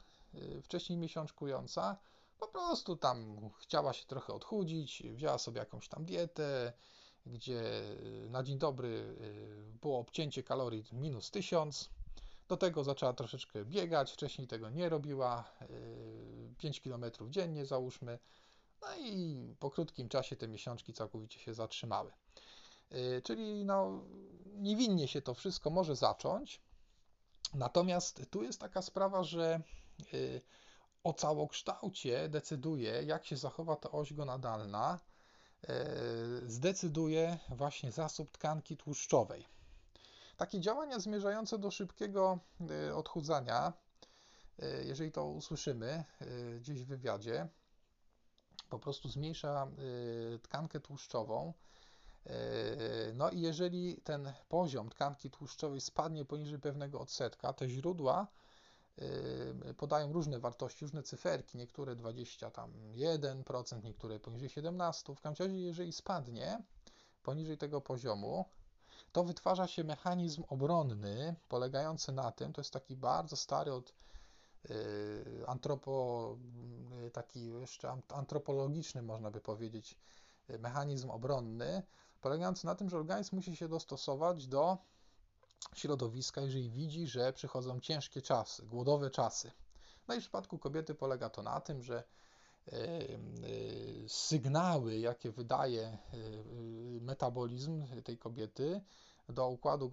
wcześniej miesiączkująca, po prostu tam chciała się trochę odchudzić, wzięła sobie jakąś tam dietę, gdzie na dzień dobry było obcięcie kalorii minus 1000. Do tego zaczęła troszeczkę biegać, wcześniej tego nie robiła, 5 y, km dziennie załóżmy. No i po krótkim czasie te miesiączki całkowicie się zatrzymały. Y, czyli no, niewinnie się to wszystko może zacząć. Natomiast tu jest taka sprawa, że o całokształcie decyduje, jak się zachowa ta oś gonadalna, zdecyduje właśnie zasób tkanki tłuszczowej. Takie działania zmierzające do szybkiego e, odchudzania, e, jeżeli to usłyszymy gdzieś w wywiadzie, po prostu zmniejsza tkankę tłuszczową. No i jeżeli ten poziom tkanki tłuszczowej spadnie poniżej pewnego odsetka, te źródła podają różne wartości, różne cyferki, niektóre 21%, niektóre poniżej 17%. W każdym razie, jeżeli spadnie poniżej tego poziomu, to wytwarza się mechanizm obronny polegający na tym, to jest taki bardzo stary od y, antropo, y, taki jeszcze antropologiczny, można by powiedzieć, y, mechanizm obronny, polegający na tym, że organizm musi się dostosować do środowiska, jeżeli widzi, że przychodzą ciężkie czasy, głodowe czasy. No i w przypadku kobiety polega to na tym, że sygnały, jakie wydaje e, metabolizm tej kobiety do układu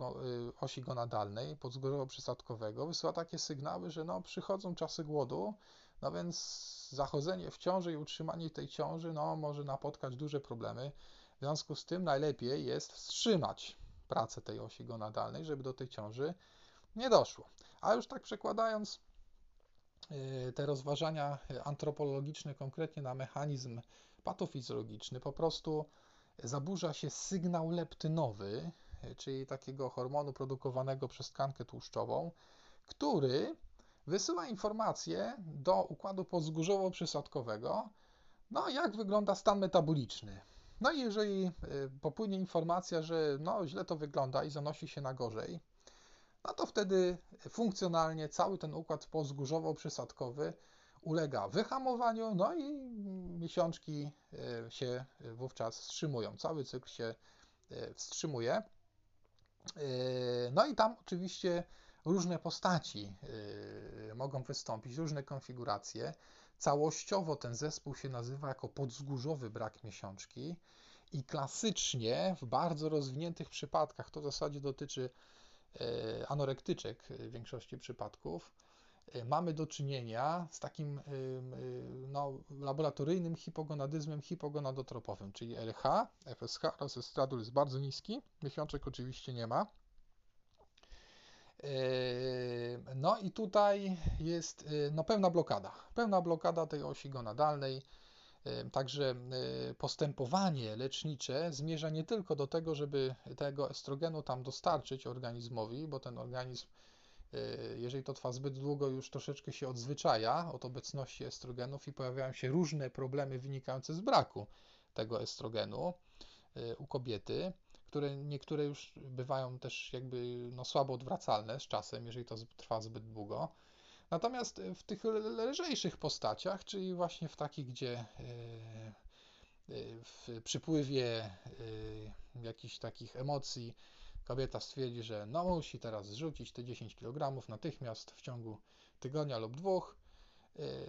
osi gonadalnej podzgórzowo-przysadkowego wysyła takie sygnały, że no, przychodzą czasy głodu, no więc zachodzenie w ciąży i utrzymanie tej ciąży no, może napotkać duże problemy. W związku z tym najlepiej jest wstrzymać pracę tej osi gonadalnej, żeby do tej ciąży nie doszło. A już tak przekładając y, te rozważania antropologiczne konkretnie na mechanizm patofizjologiczny, po prostu zaburza się sygnał leptynowy, czyli takiego hormonu produkowanego przez tkankę tłuszczową, który wysyła informację do układu podzgórzowo-przysadkowego, no jak wygląda stan metaboliczny. No i jeżeli y, popłynie informacja, że no, źle to wygląda i zanosi się na gorzej, no to wtedy funkcjonalnie cały ten układ pozgórzowo-przysadkowy ulega wyhamowaniu, no i miesiączki y, się wówczas wstrzymują. Cały cykl się y, wstrzymuje. No i tam oczywiście różne postaci mogą wystąpić, różne konfiguracje. Całościowo ten zespół się nazywa jako podzgórzowy brak miesiączki i klasycznie w bardzo rozwiniętych przypadkach, to w zasadzie dotyczy e, anorektyczek w większości przypadków, e, mamy do czynienia z takim e, no, laboratoryjnym hipogonadyzmem hipogonadotropowym, czyli LH, FSH oraz estradul jest bardzo niski, miesiączek oczywiście nie ma. No i tutaj jest no, pełna blokada, pełna blokada tej osi gonadalnej, Także postępowanie lecznicze zmierza nie tylko do tego, żeby tego estrogenu tam dostarczyć organizmowi, bo ten organizm, jeżeli to trwa zbyt długo, już troszeczkę się odzwyczaja od obecności estrogenów i pojawiają się różne problemy wynikające z braku tego estrogenu u kobiety które niektóre już bywają też jakby no, słabo odwracalne z czasem, jeżeli to trwa zbyt długo. Natomiast w tych lżejszych postaciach, czyli właśnie w takich, gdzie e, e, w przypływie jakichś takich emocji kobieta stwierdzi, że no musi teraz zrzucić te 10 kg natychmiast w ciągu tygodnia lub dwóch,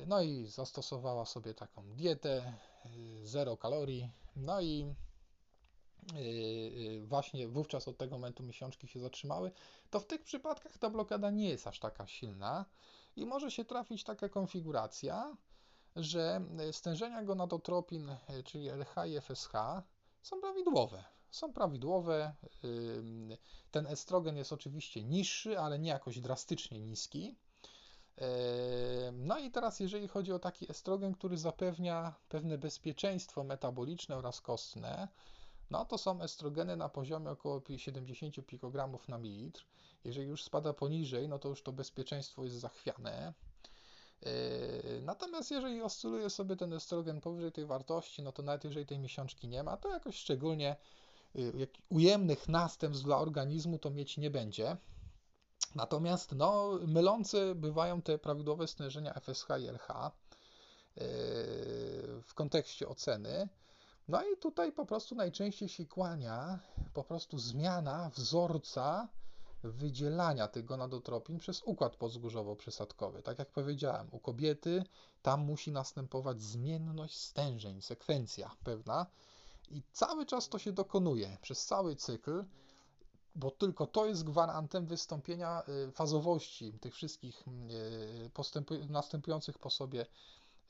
no i zastosowała sobie taką dietę, zero kalorii, no i właśnie wówczas od tego momentu miesiączki się zatrzymały, to w tych przypadkach ta blokada nie jest aż taka silna i może się trafić taka konfiguracja, że stężenia gonadotropin, czyli LH i FSH są prawidłowe. Są prawidłowe. Ten estrogen jest oczywiście niższy, ale nie jakoś drastycznie niski. No i teraz, jeżeli chodzi o taki estrogen, który zapewnia pewne bezpieczeństwo metaboliczne oraz kostne, no to są estrogeny na poziomie około 70 pikogramów na mililitr. Jeżeli już spada poniżej, no to już to bezpieczeństwo jest zachwiane. Natomiast jeżeli oscyluje sobie ten estrogen powyżej tej wartości, no to nawet jeżeli tej miesiączki nie ma, to jakoś szczególnie y, ujemnych następstw dla organizmu to mieć nie będzie. Natomiast no, mylące bywają te prawidłowe stężenia FSH i LH yy, w kontekście oceny. No i tutaj po prostu najczęściej się kłania po prostu zmiana wzorca wydzielania tych gonadotropin przez układ podzgórzowo-przysadkowy. Tak jak powiedziałem, u kobiety tam musi następować zmienność stężeń, sekwencja pewna i cały czas to się dokonuje przez cały cykl bo tylko to jest gwarantem wystąpienia y, fazowości tych wszystkich y, następujących po sobie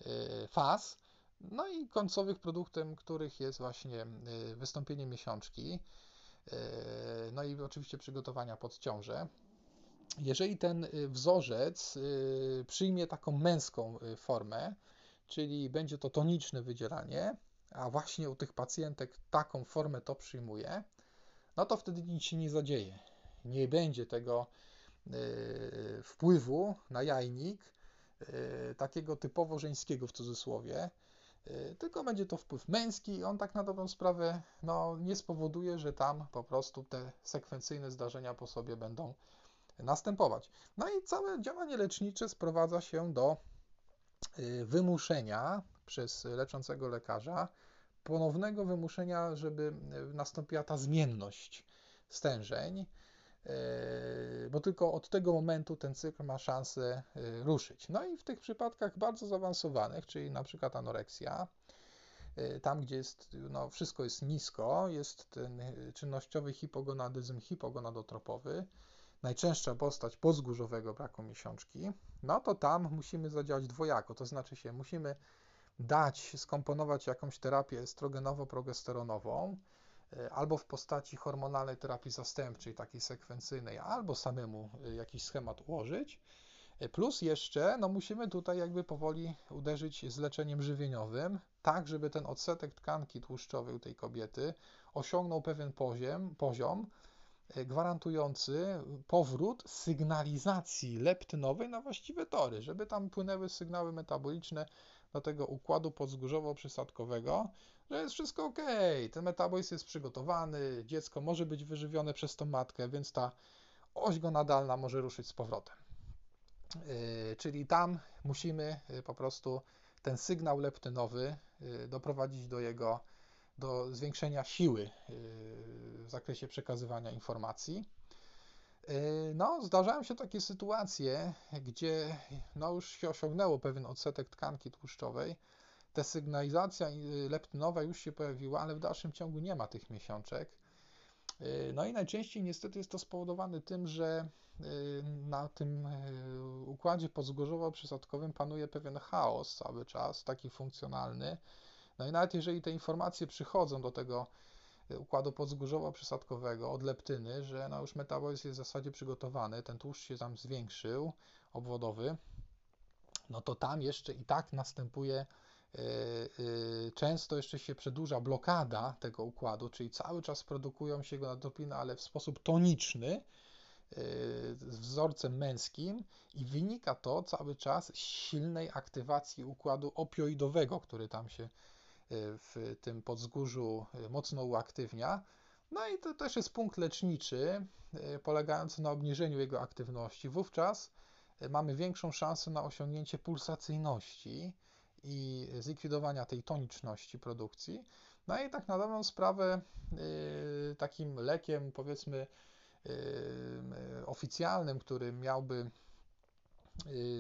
y, faz, no i końcowych produktem, których jest właśnie wystąpienie miesiączki, no i oczywiście przygotowania pod ciążę. Jeżeli ten wzorzec przyjmie taką męską formę, czyli będzie to toniczne wydzielanie, a właśnie u tych pacjentek taką formę to przyjmuje, no to wtedy nic się nie zadzieje. Nie będzie tego y, wpływu na jajnik, y, takiego typowo żeńskiego w cudzysłowie, y, tylko będzie to wpływ męski i on tak na dobrą sprawę no, nie spowoduje, że tam po prostu te sekwencyjne zdarzenia po sobie będą następować. No i całe działanie lecznicze sprowadza się do wymuszenia przez leczącego lekarza ponownego wymuszenia, żeby nastąpiła ta zmienność stężeń, bo tylko od tego momentu ten cykl ma szansę e, ruszyć. No i w tych przypadkach bardzo zaawansowanych, czyli na przykład anoreksja, tam gdzie jest, no, wszystko jest nisko, jest ten czynnościowy hipogonadyzm hipogonadotropowy, najczęstsza postać podzgórzowego braku miesiączki, no to tam musimy zadziałać dwojako, to znaczy się musimy dać, skomponować jakąś terapię estrogenowo-progesteronową, albo w postaci hormonalnej terapii zastępczej, takiej sekwencyjnej, albo samemu e, jakiś schemat ułożyć. E, plus jeszcze, no musimy tutaj jakby powoli uderzyć z leczeniem żywieniowym, tak żeby ten odsetek tkanki tłuszczowej u tej kobiety osiągnął pewien poziom, poziom gwarantujący powrót sygnalizacji leptynowej na właściwe tory, żeby tam płynęły sygnały metaboliczne do tego układu podzgórzowo-przysadkowego, że jest wszystko ok, ten metabolizm jest przygotowany, dziecko może być wyżywione przez tą matkę, więc ta oś gonadalna może ruszyć z powrotem. Yy, czyli tam musimy yy, po prostu ten sygnał leptynowy yy, doprowadzić do jego do zwiększenia siły w zakresie przekazywania informacji. Yy, no, zdarzają się takie sytuacje, gdzie no, już się osiągnęło pewien odsetek tkanki tłuszczowej, ta sygnalizacja yy, leptynowa już się pojawiła, ale w dalszym ciągu nie ma tych miesiączek. Yy, no i najczęściej niestety jest to spowodowane tym, że na tym układzie podzgórzowo-przysadkowym panuje pewien chaos cały czas, taki funkcjonalny. No i nawet jeżeli te informacje przychodzą do tego układu podzgórzowo-przysadkowego, od leptyny, że no już metabolizm jest w zasadzie przygotowany, ten tłuszcz się tam zwiększył, obwodowy, no to tam jeszcze i tak następuje e, e, często jeszcze się przedłuża blokada tego układu, czyli cały czas produkują się go gonadotropiny, ale w sposób toniczny, z wzorcem męskim i wynika to cały czas z silnej aktywacji układu opioidowego, który tam się w tym podzgórzu mocno uaktywnia. No i to też jest punkt leczniczy, e, polegający na obniżeniu jego aktywności. Wówczas e, mamy większą szansę na osiągnięcie pulsacyjności i zlikwidowania tej toniczności produkcji. No i tak na dobrą sprawę takim lekiem, powiedzmy, oficjalnym, który miałby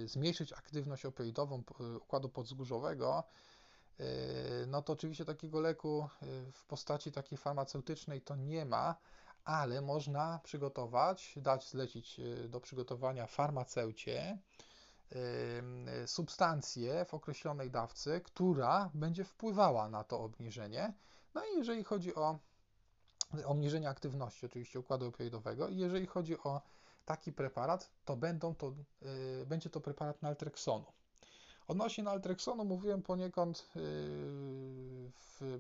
zmniejszyć aktywność opioidową układu podzgórzowego, no to oczywiście takiego leku yy, w postaci takiej farmaceutycznej to nie ma, ale można przygotować, dać zlecić yy, do przygotowania farmaceucie substancję w określonej dawce, która będzie wpływała na to obniżenie. No i jeżeli chodzi o obniżenie aktywności oczywiście układu opioidowego jeżeli chodzi o taki preparat, to, będą to będzie to preparat naltreksonu. Odnośnie naltreksonu mówiłem poniekąd, y, w,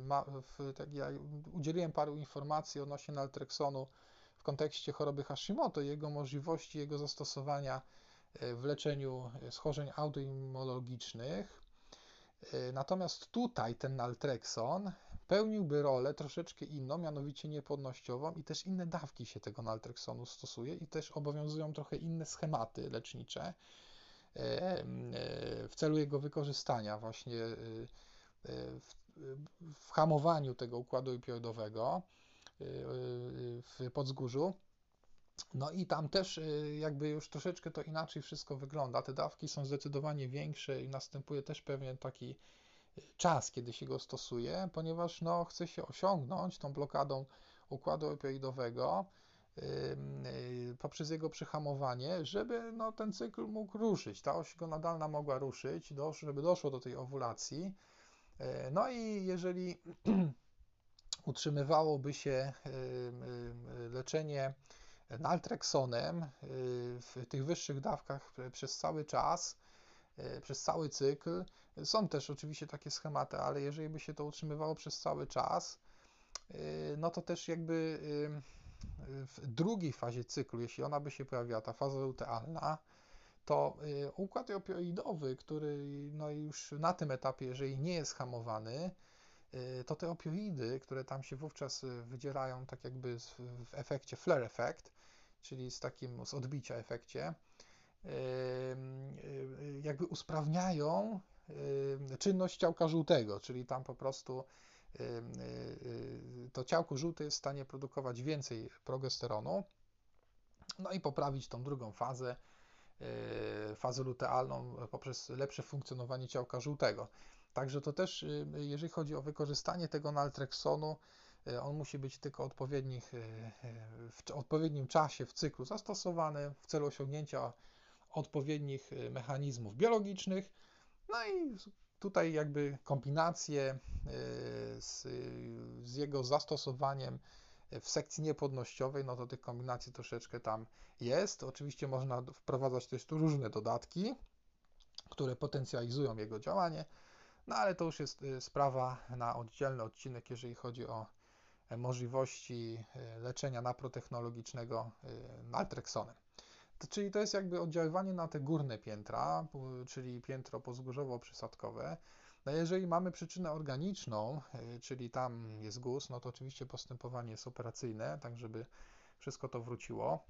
w, tak ja udzieliłem paru informacji odnośnie naltreksonu w kontekście choroby Hashimoto, jego możliwości, jego zastosowania y, w leczeniu schorzeń autoimmunologicznych. Natomiast tutaj ten naltrekson pełniłby rolę troszeczkę inną, mianowicie niepłodnościową i też inne dawki się tego naltreksonu stosuje i też obowiązują trochę inne schematy lecznicze w celu jego wykorzystania właśnie e, w hamowaniu tego układu opioidowego w podzgórzu. No i tam też jakby już troszeczkę to inaczej wszystko wygląda. Te dawki są zdecydowanie większe i następuje też pewien taki czas, kiedy się go stosuje, ponieważ no, chce się osiągnąć tą blokadą układu opioidowego poprzez jego przyhamowanie, żeby no, ten cykl mógł ruszyć, ta oś gonadalna mogła ruszyć, żeby doszło do tej owulacji. Yy, no i jeżeli utrzymywałoby się leczenie naltreksonem w tych wyższych dawkach przez cały czas, przez cały cykl, są też oczywiście takie schematy, ale jeżeli by się to utrzymywało przez cały czas, y, no to też jakby y, w drugiej fazie cyklu, jeśli ona by się pojawiła, ta faza lutealna, to y, układ opioidowy, który no już na tym etapie, jeżeli nie jest hamowany, to te opioidy, które tam się wówczas wydzielają tak jakby w efekcie flare effect, czyli z takim z odbicia efekcie, jakby usprawniają Y, czynność ciałka żółtego, czyli tam po prostu y, y, to ciałko żółte jest w stanie produkować więcej progesteronu, no i poprawić tą drugą fazę, fazę lutealną poprzez lepsze funkcjonowanie ciałka żółtego. Także to też, jeżeli chodzi o wykorzystanie tego naltreksonu, on musi być tylko odpowiednich, w odpowiednim czasie w cyklu zastosowany w celu osiągnięcia odpowiednich mechanizmów biologicznych, no i tutaj jakby kombinacje y, z, z jego zastosowaniem w sekcji niepłodnościowej, no to tych kombinacji troszeczkę tam jest. Oczywiście można wprowadzać też tu różne dodatki, które potencjalizują jego działanie, no ale to już jest y, sprawa na oddzielny odcinek, jeżeli chodzi o e, możliwości leczenia naprotechnologicznego naltreksonem. Czyli to jest jakby oddziaływanie na te górne piętra, czyli piętro pozgórzowo-przysadkowe. No jeżeli mamy przyczynę organiczną, e, czyli tam jest guz, no to oczywiście postępowanie jest operacyjne, tak żeby wszystko to wróciło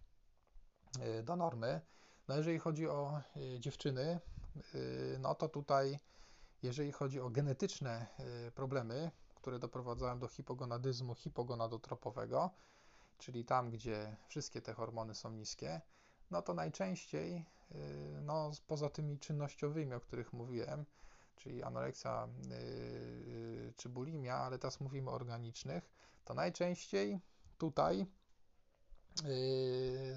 e, do normy. No jeżeli chodzi o e, dziewczyny, no to tutaj, jeżeli chodzi o genetyczne problemy, które doprowadzają do hipogonadyzmu hipogonadotropowego, czyli tam, gdzie wszystkie te hormony są niskie, no to najczęściej, y, no, poza tymi czynnościowymi, o których mówiłem, czyli anoreksja y, y, czy bulimia, ale teraz mówimy o organicznych, to najczęściej tutaj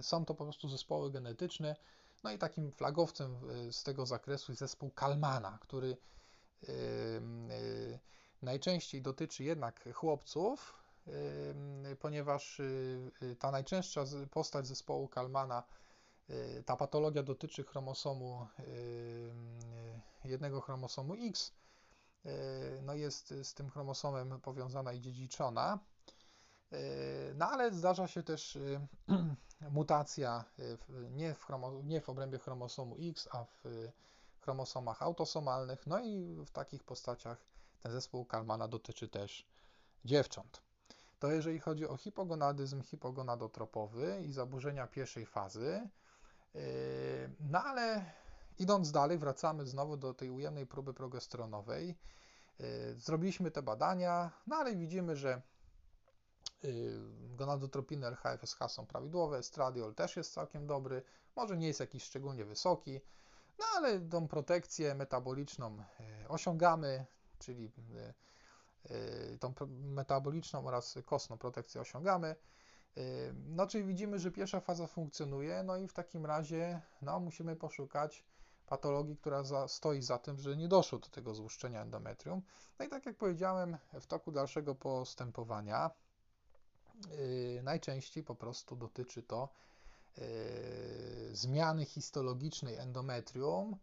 są to po prostu zespoły genetyczne. No i takim flagowcem z tego zakresu jest zespół Kalmana, który najczęściej dotyczy jednak chłopców, ponieważ ta najczęstsza postać zespołu Kalmana ta patologia dotyczy chromosomu, y, y, jednego chromosomu X, no jest z tym chromosomem powiązana i dziedziczona. No ale zdarza się też mutacja nie w, chromo, nie w obrębie chromosomu X, a w chromosomach autosomalnych. No i w takich postaciach ten zespół Kalmana dotyczy też dziewcząt. To jeżeli chodzi o hipogonadyzm hipogonadotropowy i zaburzenia pierwszej fazy, no ale idąc dalej, wracamy znowu do tej ujemnej próby progesteronowej. Yy, zrobiliśmy te badania, no ale widzimy, że yy, gonadotropiny LHFSH są prawidłowe, estradiol też jest całkiem dobry, może nie jest jakiś szczególnie wysoki, no ale tą protekcję metaboliczną osiągamy, czyli tą metaboliczną oraz kostną protekcję osiągamy. No, czyli widzimy, że pierwsza faza funkcjonuje, no i w takim razie no, musimy poszukać patologii, która za, stoi za tym, że nie doszło do tego złuszczenia endometrium. No i tak jak powiedziałem, w toku dalszego postępowania yy, najczęściej po prostu dotyczy to yy, zmiany histologicznej endometrium,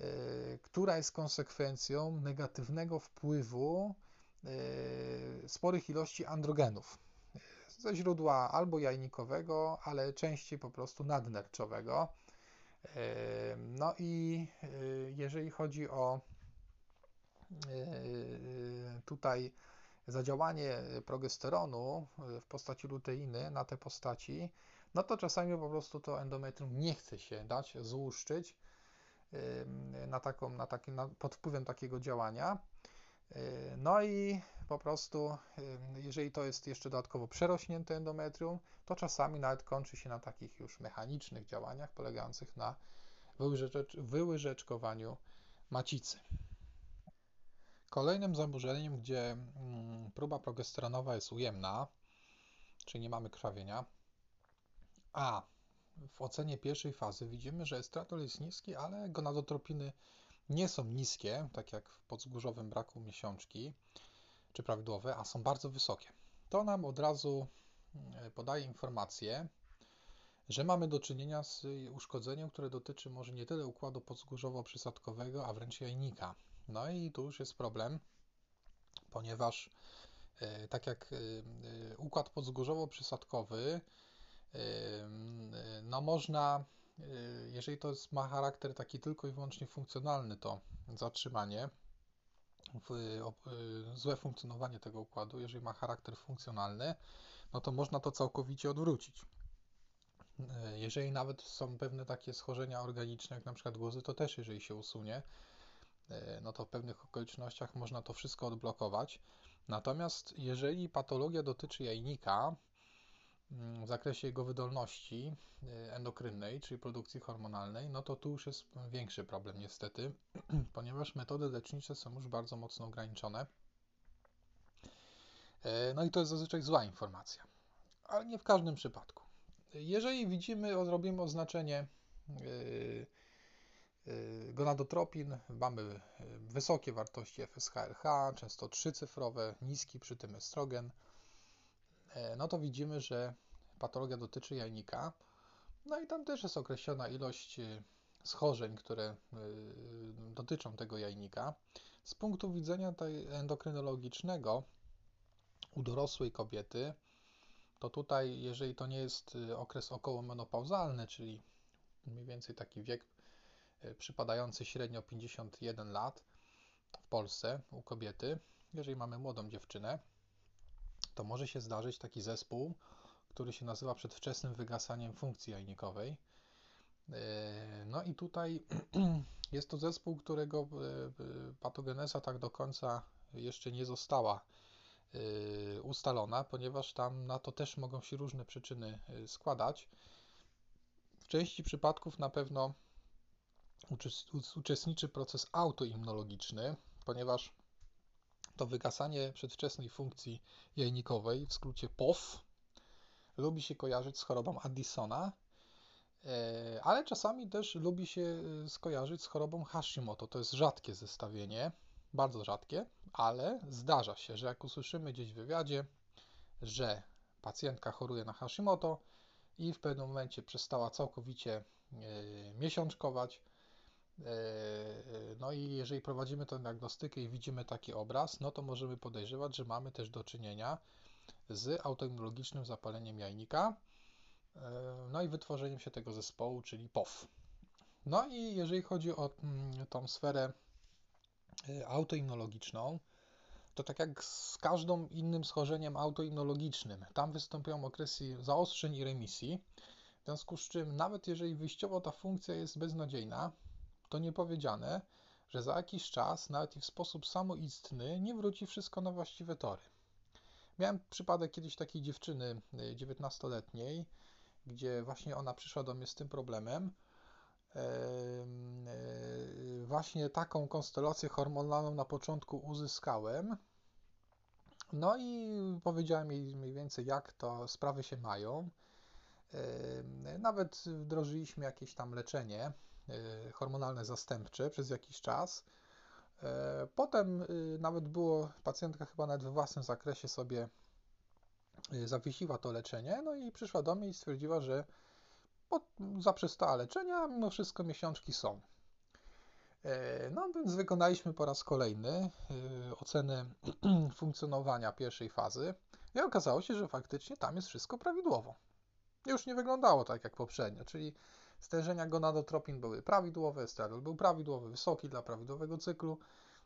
yy, która jest konsekwencją negatywnego wpływu yy, sporych ilości androgenów ze źródła albo jajnikowego, ale częściej po prostu nadnerczowego. No i y, jeżeli chodzi o y, tutaj zadziałanie progesteronu w postaci luteiny na te postaci, no to czasami po prostu to endometrium nie chce się dać złuszczyć na taką, na taki, na, pod wpływem takiego działania. No i po prostu, jeżeli to jest jeszcze dodatkowo przerośnięte endometrium, to czasami nawet kończy się na takich już mechanicznych działaniach polegających na wyłyżeczkowaniu macicy. Kolejnym zaburzeniem, gdzie próba progesteronowa jest ujemna, czyli nie mamy krwawienia, a w ocenie pierwszej fazy widzimy, że estratol jest niski, ale gonadotropiny nie są niskie, tak jak w podzgórzowym braku miesiączki, czy prawidłowe, a są bardzo wysokie. To nam od razu mm, podaje informację, że mamy do czynienia z uszkodzeniem, które dotyczy może nie tyle układu podzgórzowo-przysadkowego, a wręcz jajnika. No i tu już jest problem, ponieważ e, tak jak e, e, układ podzgórzowo-przysadkowy, no można, jeżeli to ma charakter taki tylko i wyłącznie funkcjonalny, to zatrzymanie, złe funkcjonowanie tego układu, jeżeli ma charakter funkcjonalny, no to można to całkowicie odwrócić. E, jeżeli nawet są pewne takie schorzenia organiczne, jak na przykład guzy, to też jeżeli się usunie, e, no to w pewnych okolicznościach można to wszystko odblokować. Natomiast jeżeli patologia dotyczy jajnika w zakresie jego wydolności e, endokrynnej, czyli produkcji hormonalnej, no to tu już jest większy problem niestety, ponieważ metody lecznicze są już bardzo mocno ograniczone. No i to jest zazwyczaj zła informacja, ale nie w każdym przypadku. Jeżeli widzimy, robimy oznaczenie yy, yy, gonadotropin, mamy wysokie wartości FSH-RH, często trzycyfrowe, niski przy tym estrogen, no to widzimy, że patologia dotyczy jajnika. No i tam też jest określona ilość schorzeń, które dotyczą tego jajnika. Z punktu widzenia endokrynologicznego u dorosłej kobiety to tutaj, jeżeli to nie jest y, okres okołomenopauzalny, czyli mniej więcej taki wiek y, przypadający średnio 51 lat w Polsce u kobiety, jeżeli mamy młodą dziewczynę, to może się zdarzyć taki zespół, który się nazywa przedwczesnym wygasaniem funkcji jajnikowej. Y, no i tutaj jest to zespół, którego patogeneza tak do końca jeszcze nie została ustalona, ponieważ tam na to też mogą się różne przyczyny składać. W części przypadków na pewno uczestniczy proces autoimmunologiczny, ponieważ to wygasanie przedwczesnej funkcji jajnikowej, w skrócie POF, lubi się kojarzyć z chorobą Addisona, e, ale czasami też lubi się y, skojarzyć z chorobą Hashimoto. To jest rzadkie zestawienie, bardzo rzadkie, ale zdarza się, że jak usłyszymy gdzieś w wywiadzie, że pacjentka choruje na Hashimoto i w pewnym momencie przestała całkowicie e, miesiączkować, e, no i jeżeli prowadzimy tę diagnostykę i widzimy taki obraz, no to możemy podejrzewać, że mamy też do czynienia z autoimmunologicznym zapaleniem jajnika, e, no i wytworzeniem się tego zespołu, czyli POF. No i jeżeli chodzi o mm, tą sferę autoimmunologiczną, to tak jak z każdym innym schorzeniem autoimmunologicznym, tam występują okresy zaostrzeń i remisji, w związku z czym nawet jeżeli wyjściowo ta funkcja jest beznadziejna, to nie powiedziane, że za jakiś czas, nawet i w sposób samoistny, nie wróci wszystko na właściwe tory. Miałem przypadek kiedyś takiej dziewczyny 19-letniej, y, gdzie właśnie ona przyszła do mnie z tym problemem, E, właśnie taką konstelację hormonalną na początku uzyskałem. No i powiedziałem jej mniej więcej, jak to sprawy się mają. Nawet wdrożyliśmy jakieś tam leczenie hormonalne zastępcze przez jakiś czas. Potem nawet było, pacjentka chyba nawet w własnym zakresie sobie zawiesiła to leczenie, no i przyszła do mnie i stwierdziła, że zaprzestała leczenia, mimo wszystko miesiączki są. E, no więc wykonaliśmy po raz kolejny e, ocenę funkcjonowania pierwszej fazy i okazało się, że faktycznie tam jest wszystko prawidłowo. Już nie wyglądało tak jak poprzednio, czyli stężenia gonadotropin były prawidłowe, estradiol był prawidłowy, wysoki dla prawidłowego cyklu.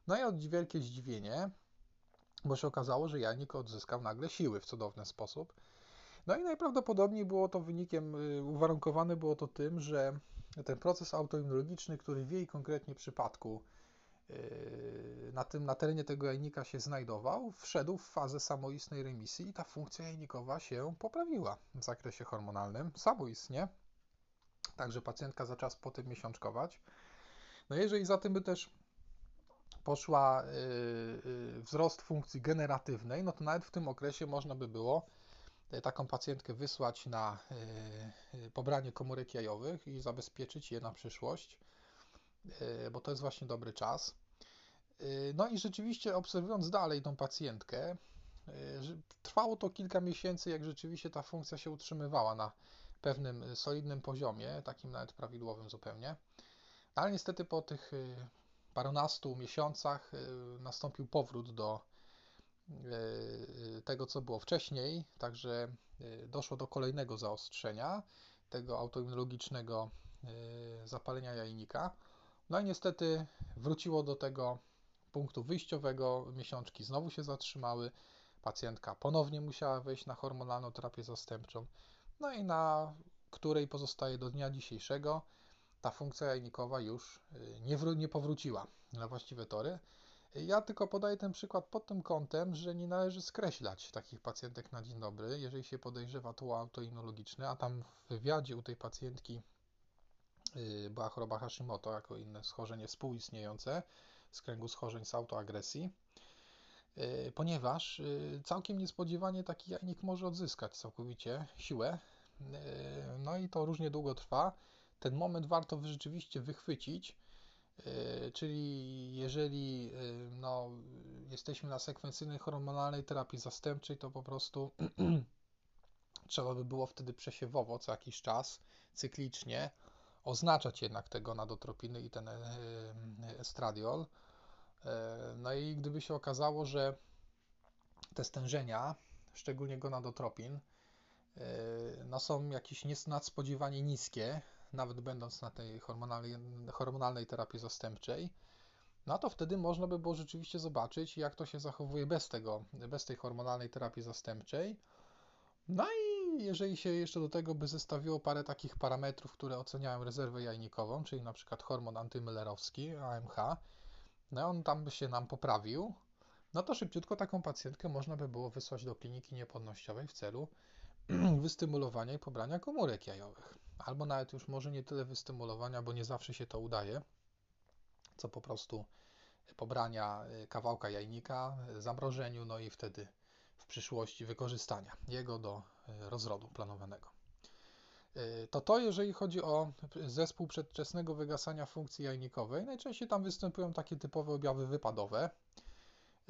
No i od wielkie zdziwienie, bo się okazało, że jajnik odzyskał nagle siły w cudowny sposób. No i najprawdopodobniej było to wynikiem, y, uwarunkowane było to tym, że ten proces autoimmunologiczny, który w jej konkretnie przypadku y, na, tym, na terenie tego jajnika się znajdował, wszedł w fazę samoistnej remisji i ta funkcja jajnikowa się poprawiła w zakresie hormonalnym samoistnie. Także pacjentka zaczęła po tym miesiączkować. No jeżeli za tym by też poszła yy, wzrost funkcji generatywnej, no to nawet w tym okresie można by było taką pacjentkę wysłać na pobranie komórek jajowych i zabezpieczyć je na przyszłość, bo to jest właśnie dobry czas. No i rzeczywiście obserwując dalej tą pacjentkę, trwało to kilka miesięcy, jak rzeczywiście ta funkcja się utrzymywała na pewnym solidnym poziomie, takim nawet prawidłowym zupełnie. Ale niestety po tych parunastu miesiącach nastąpił powrót do tego, co było wcześniej, także doszło do kolejnego zaostrzenia tego autoimmunologicznego zapalenia jajnika. No i niestety wróciło do tego punktu wyjściowego, miesiączki znowu się zatrzymały, pacjentka ponownie musiała wejść na hormonalną terapię zastępczą, no i na której pozostaje do dnia dzisiejszego ta funkcja jajnikowa już nie, nie powróciła na właściwe tory. Ja tylko podaję ten przykład pod tym kątem, że nie należy skreślać takich pacjentek na dzień dobry, jeżeli się podejrzewa tło autoimmunologiczne, a tam w wywiadzie u tej pacjentki y, była choroba Hashimoto jako inne schorzenie współistniejące z kręgu schorzeń z autoagresji, y, ponieważ y, całkiem niespodziewanie taki jajnik może odzyskać całkowicie siłę, no i to różnie długo trwa. Ten moment warto rzeczywiście wychwycić, E, czyli jeżeli e, no, jesteśmy na sekwencyjnej hormonalnej terapii zastępczej, to po prostu trzeba by było wtedy przesiewowo co jakiś czas, cyklicznie, oznaczać jednak te gonadotropiny i ten e, estradiol. No i gdyby się okazało, że te stężenia, szczególnie gonadotropin, no są jakieś nadspodziewanie niskie, nawet będąc na tej hormonalnej, hormonalnej terapii zastępczej, no to wtedy można by było rzeczywiście zobaczyć, jak to się zachowuje bez tego, bez tej hormonalnej terapii zastępczej. No i jeżeli się jeszcze do tego by zestawiło parę takich parametrów, które oceniają rezerwę jajnikową, czyli na przykład hormon antymillerowski, AMH, no on tam by się nam poprawił, no to szybciutko taką pacjentkę można by było wysłać do kliniki niepłodnościowej w celu wystymulowania i pobrania komórek jajowych albo nawet już może nie tyle wystymulowania, bo nie zawsze się to udaje, co po prostu pobrania y, kawałka jajnika, zamrożeniu, no i wtedy w przyszłości wykorzystania jego do y, rozrodu planowanego. Y, to to, jeżeli chodzi o zespół przedwczesnego wygasania funkcji jajnikowej, najczęściej tam występują takie typowe objawy wypadowe,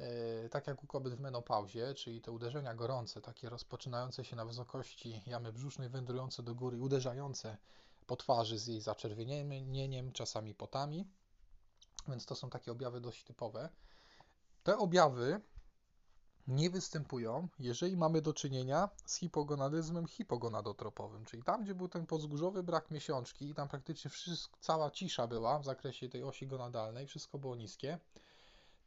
E, tak jak u kobiet w menopauzie, czyli te uderzenia gorące, takie rozpoczynające się na wysokości jamy brzusznej, wędrujące do góry, uderzające po twarzy z jej zaczerwienieniem, czasami potami. Więc to są takie objawy dość typowe. Te objawy nie występują, jeżeli mamy do czynienia z hipogonadyzmem hipogonadotropowym, czyli tam, gdzie był ten podzgórzowy brak miesiączki i tam praktycznie wszystko, cała cisza była w zakresie tej osi gonadalnej, wszystko było niskie.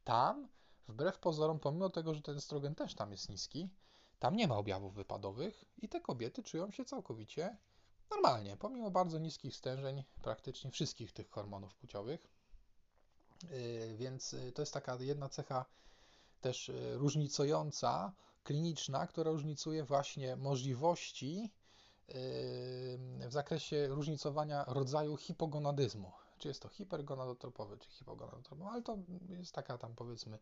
Tam Wbrew pozorom, pomimo tego, że ten estrogen też tam jest niski, tam nie ma objawów wypadowych i te kobiety czują się całkowicie normalnie, pomimo bardzo niskich stężeń praktycznie wszystkich tych hormonów płciowych. Yy, więc yy, to jest taka jedna cecha też yy, różnicująca, kliniczna, która różnicuje właśnie możliwości w zakresie różnicowania rodzaju hipogonadyzmu. Czy jest to hipergonadotropowy, czy hipogonadotropowy, ale to jest taka tam powiedzmy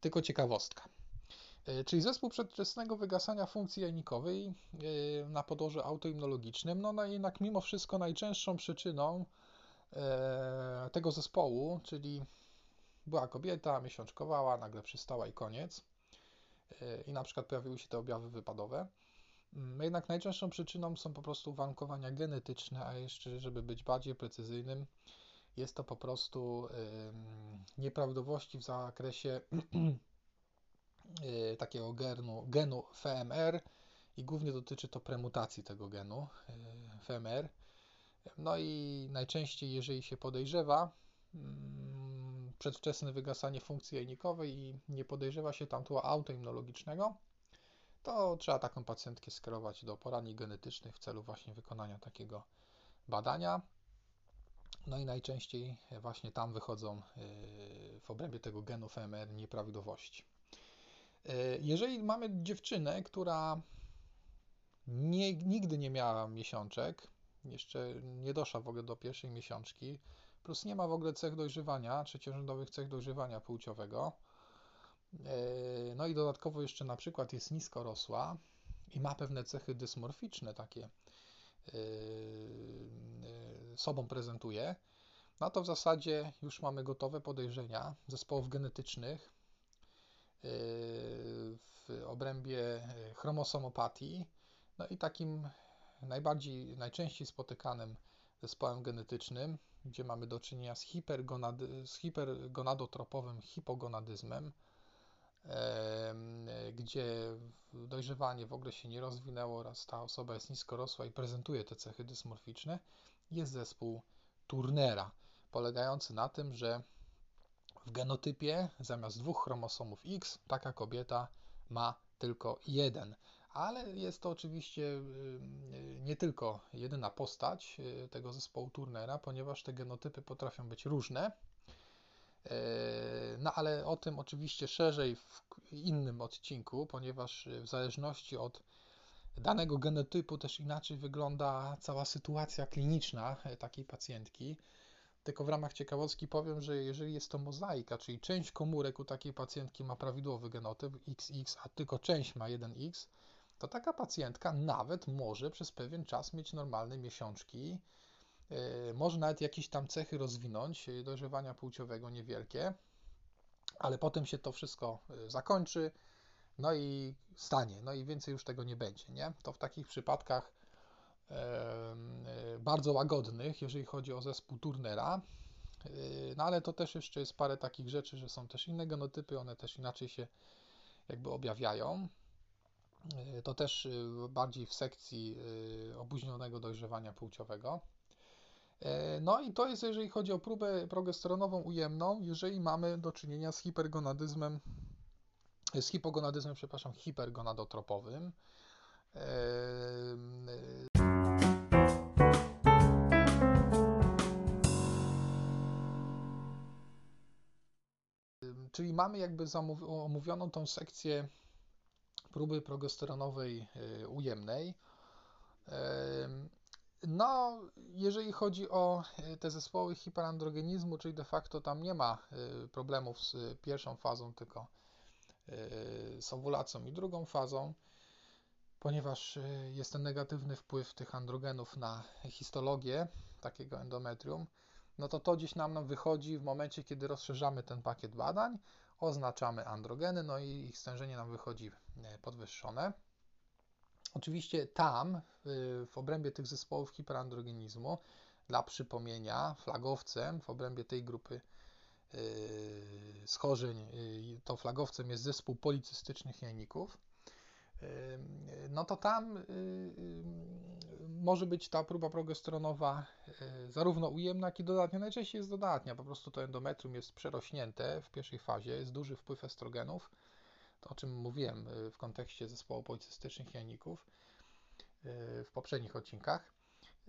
tylko ciekawostka. E, czyli zespół przedwczesnego wygasania funkcji jajnikowej e, na podłożu autoimmunologicznym, no, no jednak mimo wszystko najczęstszą przyczyną e, tego zespołu, czyli była kobieta, miesiączkowała, nagle przystała i koniec. E, I na przykład pojawiły się te objawy wypadowe. Mm, jednak najczęstszą przyczyną są po prostu warunkowania genetyczne, a jeszcze, żeby być bardziej precyzyjnym, jest to po prostu nieprawidłowości w zakresie y, takiego genu, genu FMR i głównie dotyczy to premutacji tego genu y, FMR. No i najczęściej, jeżeli się podejrzewa mm, przedwczesne wygasanie funkcji jajnikowej i nie podejrzewa się tam autoimmunologicznego, to trzeba taką pacjentkę skierować do poradni genetycznych w celu właśnie wykonania takiego badania. No i najczęściej właśnie tam wychodzą y, w obrębie tego genu FMR nieprawidłowości. Y, jeżeli mamy dziewczynę, która nie, nigdy nie miała miesiączek, jeszcze nie doszła w ogóle do pierwszej miesiączki, plus nie ma w ogóle cech dojrzewania, trzeciorzędowych cech dojrzewania płciowego, y, no i dodatkowo jeszcze na przykład jest nisko rosła i ma pewne cechy dysmorficzne takie, sobą prezentuje, no to w zasadzie już mamy gotowe podejrzenia zespołów genetycznych w obrębie chromosomopatii. No i takim najbardziej, najczęściej spotykanym zespołem genetycznym, gdzie mamy do czynienia z, hipergonady, z hipergonadotropowym hipogonadyzmem, gdzie dojrzewanie w ogóle się nie rozwinęło oraz ta osoba jest niskorosła i prezentuje te cechy dysmorficzne, jest zespół Turnera, polegający na tym, że w genotypie zamiast dwóch chromosomów X taka kobieta ma tylko jeden. Ale jest to oczywiście y, nie tylko jedyna postać y, tego zespołu Turnera, ponieważ te genotypy potrafią być różne. Y, no ale o tym oczywiście szerzej w innym odcinku, ponieważ w zależności od danego genotypu też inaczej wygląda cała sytuacja kliniczna takiej pacjentki. Tylko w ramach ciekawostki powiem, że jeżeli jest to mozaika, czyli część komórek u takiej pacjentki ma prawidłowy genotyp XX, a tylko część ma 1X, to taka pacjentka nawet może przez pewien czas mieć normalne miesiączki, yy, może nawet jakieś tam cechy rozwinąć, dojrzewania płciowego niewielkie, ale potem się to wszystko zakończy, no i stanie, no i więcej już tego nie będzie, nie? To w takich przypadkach e, bardzo łagodnych, jeżeli chodzi o zespół Turnera, e, no ale to też jeszcze jest parę takich rzeczy, że są też inne genotypy, one też inaczej się jakby objawiają. E, to też bardziej w sekcji opóźnionego dojrzewania płciowego. No i to jest, jeżeli chodzi o próbę progesteronową ujemną, jeżeli mamy do czynienia z hipergonadyzmem z hipogonadyzmem, przepraszam, hipergonadotropowym. Czyli mamy jakby omówioną tą sekcję próby progesteronowej e, ujemnej. No, jeżeli chodzi o e, te zespoły hiperandrogenizmu, czyli de facto tam nie ma e, problemów z pierwszą fazą, tylko z owulacją i drugą fazą, ponieważ jest ten negatywny wpływ tych androgenów na histologię takiego endometrium, no to to gdzieś nam wychodzi w momencie, kiedy rozszerzamy ten pakiet badań, oznaczamy androgeny, no i ich stężenie nam wychodzi e, podwyższone. Oczywiście tam, w obrębie tych zespołów hiperandrogenizmu, dla przypomnienia, flagowcem w obrębie tej grupy Y, schorzeń, to flagowcem jest zespół policystycznych jajników, no to tam może być ta próba progesteronowa zarówno ujemna, jak i dodatnia. Najczęściej jest dodatnia, po prostu to endometrium jest przerośnięte w pierwszej fazie, jest duży wpływ estrogenów, to o czym mówiłem w kontekście zespołu policystycznych jajników w poprzednich odcinkach.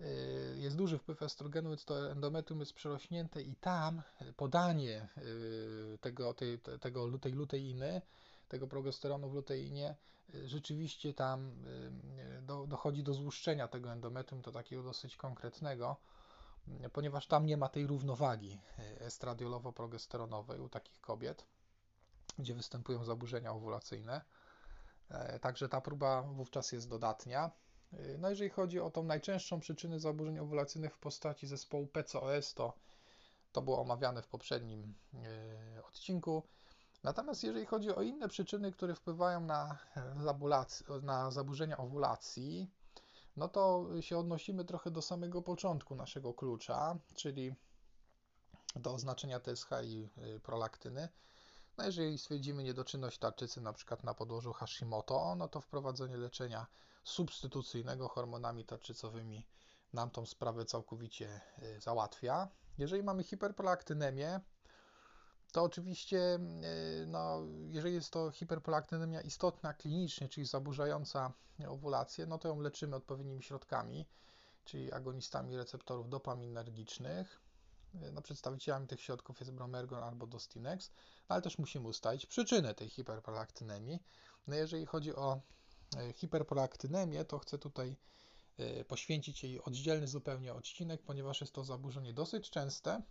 Y, jest duży wpływ estrogenu, więc to endometrium jest przerośnięte i tam podanie y, tego, tej, tego, tej luteiny, tego progesteronu w luteinie, y, rzeczywiście tam do, dochodzi do złuszczenia tego endometrium, to takiego dosyć konkretnego, ponieważ tam nie ma tej równowagi estradiolowo-progesteronowej u takich kobiet, gdzie występują zaburzenia owulacyjne. E, także ta próba wówczas jest dodatnia. Y, No jeżeli chodzi o tą najczęstszą przyczynę zaburzeń owulacyjnych w postaci zespołu PCOS, to to było omawiane w poprzednim y, odcinku. Natomiast jeżeli chodzi o inne przyczyny, które wpływają na, zabulac- na zaburzenia owulacji, no to się odnosimy trochę do samego początku naszego klucza, czyli do oznaczenia TSH i y, prolaktyny. No jeżeli stwierdzimy niedoczynność tarczycy na przykład na podłożu Hashimoto, no to wprowadzenie leczenia substytucyjnego hormonami tarczycowymi nam tą sprawę całkowicie y, załatwia. Jeżeli mamy hiperprolaktynemię, to oczywiście, y, no, jeżeli jest to hiperprolaktynemia istotna klinicznie, czyli zaburzająca owulację, no to ją leczymy odpowiednimi środkami, czyli agonistami receptorów dopaminergicznych. Y, No, przedstawicielami tych środków jest bromergon albo dostinex, ale też musimy ustalić przyczynę tej hiperprolaktynemii. No, jeżeli chodzi o y, hiperprolaktynemię, to chcę tutaj poświęcić jej oddzielny zupełnie odcinek, ponieważ jest to zaburzenie dosyć częste,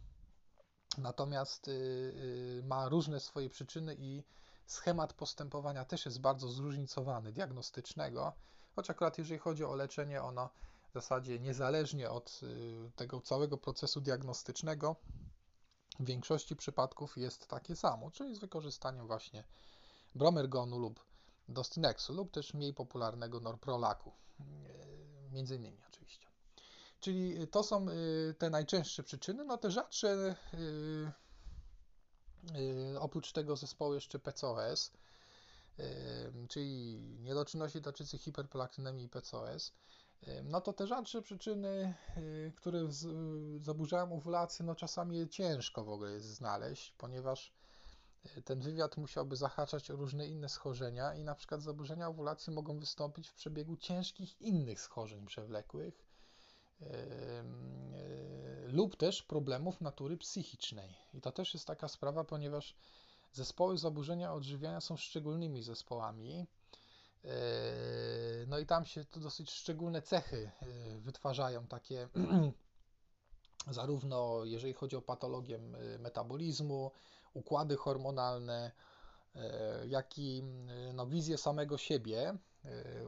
natomiast ma różne swoje przyczyny i schemat postępowania też jest bardzo zróżnicowany, diagnostycznego, choć akurat jeżeli chodzi o leczenie, ono w zasadzie niezależnie od tego całego procesu diagnostycznego, w większości przypadków jest takie samo, czyli z wykorzystaniem właśnie bromergonu lub dostinexu lub też mniej popularnego norprolaku, między innymi oczywiście. Czyli to są te najczęstsze przyczyny, no te rzadsze oprócz tego zespołu jeszcze PCOS, czyli niedoczynności tarczycy hiperprolaktynemii i PCOS, no to te rzadsze przyczyny, które zaburzają owulację, no czasami ciężko w ogóle jest znaleźć, ponieważ ten wywiad musiałby zahaczać o różne inne schorzenia i na przykład zaburzenia owulacji mogą wystąpić w przebiegu ciężkich innych schorzeń przewlekłych lub też problemów natury psychicznej. I to też jest taka sprawa, ponieważ zespoły zaburzenia odżywiania są szczególnymi zespołami. No i tam się to dosyć szczególne cechy wytwarzają, takie zarówno jeżeli chodzi o patologię metabolizmu, układy hormonalne, jak i no, wizję samego siebie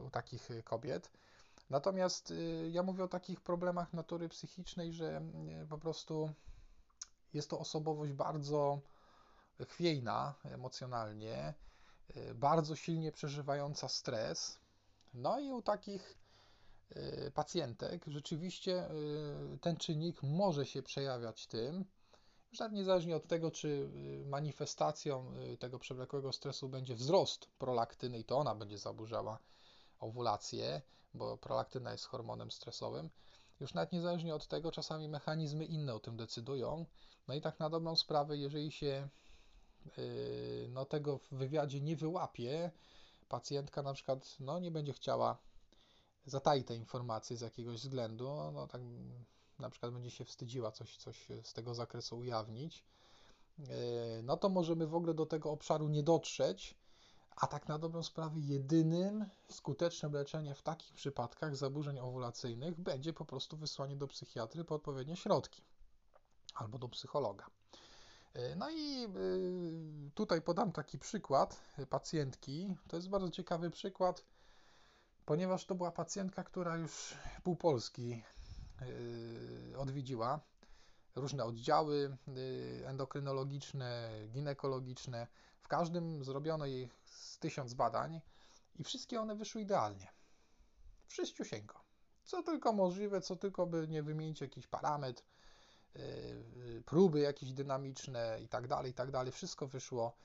u takich kobiet. Natomiast ja mówię o takich problemach natury psychicznej, że po prostu jest to osobowość bardzo chwiejna emocjonalnie, bardzo silnie przeżywająca stres. No i u takich pacjentek rzeczywiście ten czynnik może się przejawiać tym, że niezależnie od tego, czy manifestacją tego przewlekłego stresu będzie wzrost prolaktyny i to ona będzie zaburzała owulację, bo prolaktyna jest hormonem stresowym, już nawet niezależnie od tego, czasami mechanizmy inne o tym decydują. No i tak na dobrą sprawę, jeżeli się no, tego w wywiadzie nie wyłapie, pacjentka na przykład no, nie będzie chciała zataić tej informacji z jakiegoś względu, no tak na przykład będzie się wstydziła coś, coś z tego zakresu ujawnić, no to możemy w ogóle do tego obszaru nie dotrzeć, a tak na dobrą sprawę jedynym skutecznym leczeniem w takich przypadkach zaburzeń owulacyjnych będzie po prostu wysłanie do psychiatry po odpowiednie środki albo do psychologa. No i tutaj podam taki przykład pacjentki. To jest bardzo ciekawy przykład, ponieważ to była pacjentka, która już pół Polski odwiedziła różne oddziały endokrynologiczne, ginekologiczne. W każdym zrobiono jej z tysiąc badań i wszystkie one wyszły idealnie. Wszyściusieńko. Co tylko możliwe, co tylko by nie wymienić jakiś parametr, próby jakieś dynamiczne i tak dalej, i tak dalej. Wszystko wyszło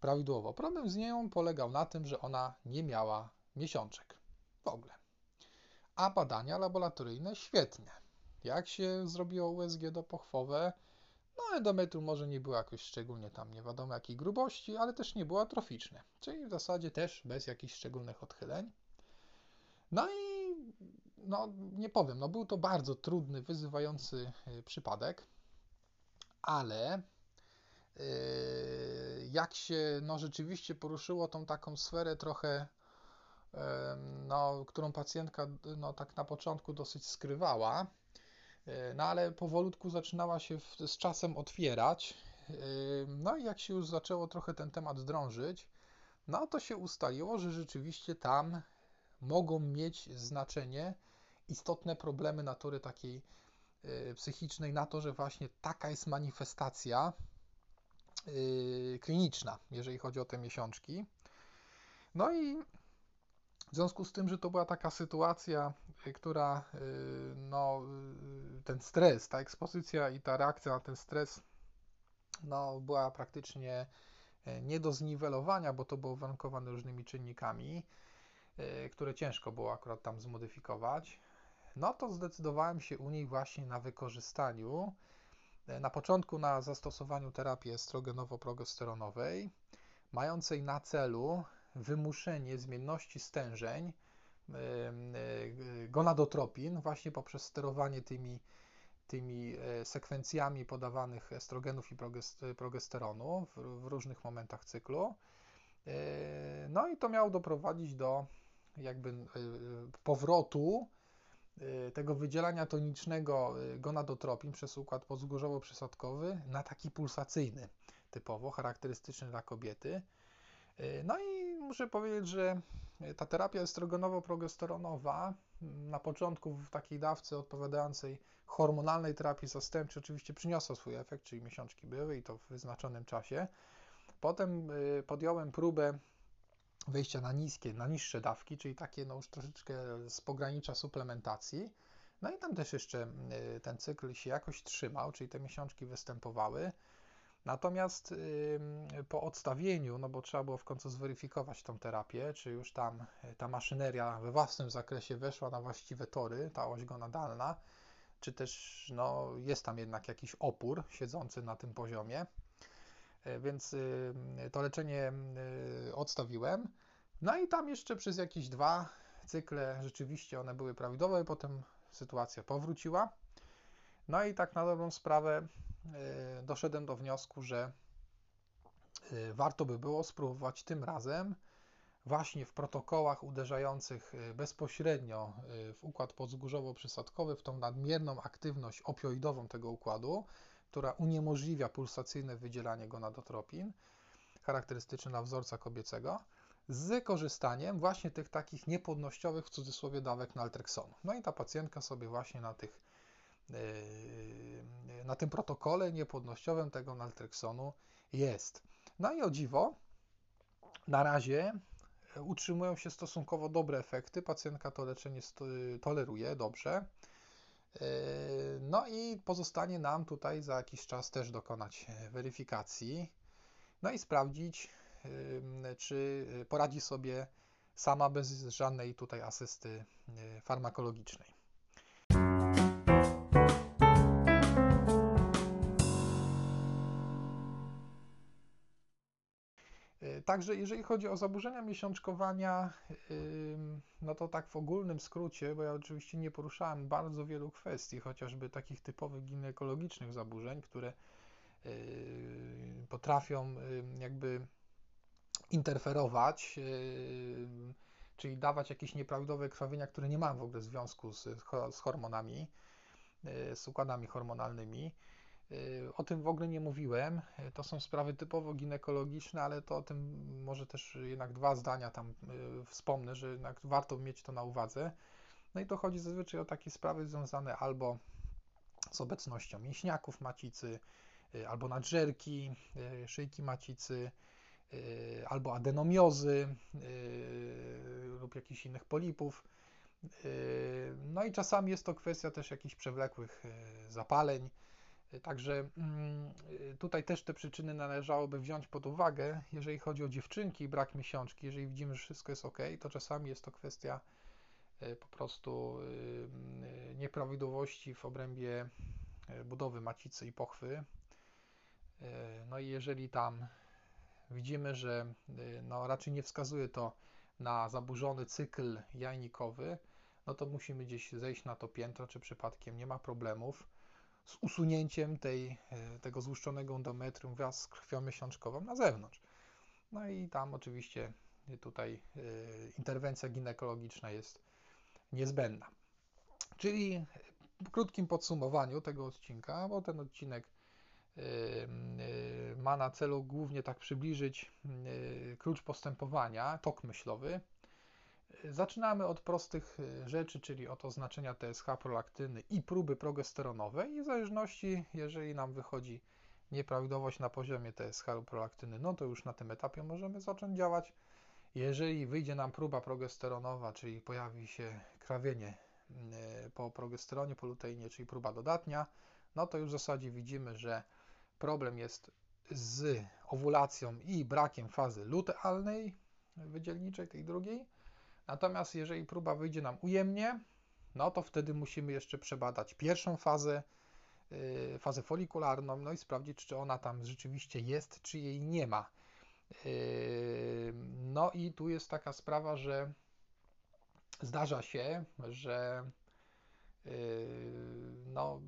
prawidłowo. Problem z nią polegał na tym, że ona nie miała miesiączek w ogóle. A badania laboratoryjne świetnie. Jak się zrobiło USG dopochwowe, no endometrium może nie było jakoś szczególnie tam nie wiadomo jakiej grubości, ale też nie było atroficzne, czyli w zasadzie też bez jakichś szczególnych odchyleń. No i no nie powiem, no był to bardzo trudny, wyzywający przypadek, ale jak się no rzeczywiście poruszyło tą taką sferę trochę, no, którą pacjentka no, tak na początku dosyć skrywała, no ale powolutku zaczynała się w, z czasem otwierać. No i jak się już zaczęło trochę ten temat drążyć, no to się ustaliło, że rzeczywiście tam mogą mieć znaczenie istotne problemy natury takiej y, psychicznej na to, że właśnie taka jest manifestacja kliniczna, jeżeli chodzi o te miesiączki. No i w związku z tym, że to była taka sytuacja, y, która, no, ten stres, ta ekspozycja i ta reakcja na ten stres, no, była praktycznie nie do zniwelowania, bo to było warunkowane różnymi czynnikami, które ciężko było akurat tam zmodyfikować. No to zdecydowałem się u nich właśnie na wykorzystaniu, e, na początku na zastosowaniu terapii estrogenowo-progesteronowej, mającej na celu wymuszenie zmienności stężeń e, gonadotropin właśnie poprzez sterowanie tymi, tymi e, sekwencjami podawanych estrogenów i progesteronu w, w różnych momentach cyklu. No i to miało doprowadzić do jakby powrotu tego wydzielania tonicznego gonadotropin przez układ podzgórzowo-przysadkowy na taki pulsacyjny, typowo charakterystyczny dla kobiety. No i muszę powiedzieć, że ta terapia estrogenowo-progesteronowa mm, na początku w takiej dawce odpowiadającej hormonalnej terapii zastępczej oczywiście przyniosła swój efekt, czyli miesiączki były i to w wyznaczonym czasie. Potem podjąłem próbę wejścia na niskie, na niższe dawki, czyli takie no już troszeczkę z pogranicza suplementacji. No i tam też jeszcze y, ten cykl się jakoś trzymał, czyli te miesiączki występowały. Natomiast po odstawieniu, no bo trzeba było w końcu zweryfikować tą terapię, czy już tam y, ta maszyneria we własnym zakresie weszła na właściwe tory, ta oś gonadalna, czy też no, jest tam jednak jakiś opór siedzący na tym poziomie. E, więc to leczenie odstawiłem. No i tam jeszcze przez jakieś dwa cykle rzeczywiście one były prawidłowe, potem sytuacja powróciła. No i tak na dobrą sprawę doszedłem do wniosku, że warto by było spróbować tym razem właśnie w protokołach uderzających bezpośrednio w układ podzgórzowo-przysadkowy, w tą nadmierną aktywność opioidową tego układu, która uniemożliwia pulsacyjne wydzielanie gonadotropin, charakterystyczny dla wzorca kobiecego, z korzystaniem właśnie tych takich niepłodnościowych, w cudzysłowie, dawek naltreksonu. No i ta pacjentka sobie właśnie na tych na tym protokole niepłodnościowym tego naltreksonu jest. No i o dziwo, na razie utrzymują się stosunkowo dobre efekty. Pacjentka to leczenie toleruje dobrze. Yy, no i pozostanie nam tutaj za jakiś czas też dokonać e, weryfikacji, no i sprawdzić, yy, czy poradzi sobie sama bez żadnej tutaj asysty e, farmakologicznej. Także jeżeli chodzi o zaburzenia miesiączkowania, no to tak w ogólnym skrócie, bo ja oczywiście nie poruszałem bardzo wielu kwestii, chociażby takich typowych ginekologicznych zaburzeń, które potrafią jakby interferować, czyli dawać jakieś nieprawidłowe krwawienia, które nie mają w ogóle związku z, z hormonami, z układami hormonalnymi. Y, o tym w ogóle nie mówiłem. Y, to są sprawy typowo ginekologiczne, ale to o tym może też jednak dwa zdania tam y, wspomnę, że jednak warto mieć to na uwadze. No i to chodzi zazwyczaj o takie sprawy związane albo z obecnością mięśniaków macicy, albo nadżerki, szyjki macicy, albo adenomiozy lub jakichś innych polipów. No i czasami jest to kwestia też jakichś przewlekłych zapaleń Także mm, tutaj też te przyczyny należałoby wziąć pod uwagę. Jeżeli chodzi o dziewczynki i brak miesiączki, jeżeli widzimy, że wszystko jest ok, to czasami jest to kwestia e, po prostu e, nieprawidłowości w obrębie e, budowy macicy i pochwy. No i jeżeli tam widzimy, że no raczej nie wskazuje to na zaburzony cykl jajnikowy, no to musimy gdzieś zejść na to piętro, czy przypadkiem nie ma problemów z usunięciem tej, e, tego złuszczonego endometrium wraz z krwią miesiączkową na zewnątrz. No i tam oczywiście tutaj e, interwencja ginekologiczna jest niezbędna. Czyli w krótkim podsumowaniu tego odcinka, bo ten odcinek e, ma na celu głównie tak przybliżyć klucz postępowania, tok myślowy, Zaczynamy od prostych rzeczy, czyli od oznaczenia TSH prolaktyny i próby progesteronowej i w zależności, jeżeli nam wychodzi nieprawidłowość na poziomie TSH lub prolaktyny, no to już na tym etapie możemy zacząć działać. Jeżeli wyjdzie nam próba progesteronowa, czyli pojawi się krawienie e, po progesteronie, po luteinie, czyli próba dodatnia, no to już w zasadzie widzimy, że problem jest z owulacją i brakiem fazy lutealnej, wydzielniczej, tej drugiej. Natomiast jeżeli próba wyjdzie nam ujemnie, no to wtedy musimy jeszcze przebadać pierwszą fazę, yy, fazę folikularną, no i sprawdzić, czy ona tam rzeczywiście jest, czy jej nie ma. Yy, no i tu jest taka sprawa, że zdarza się, że yy, no,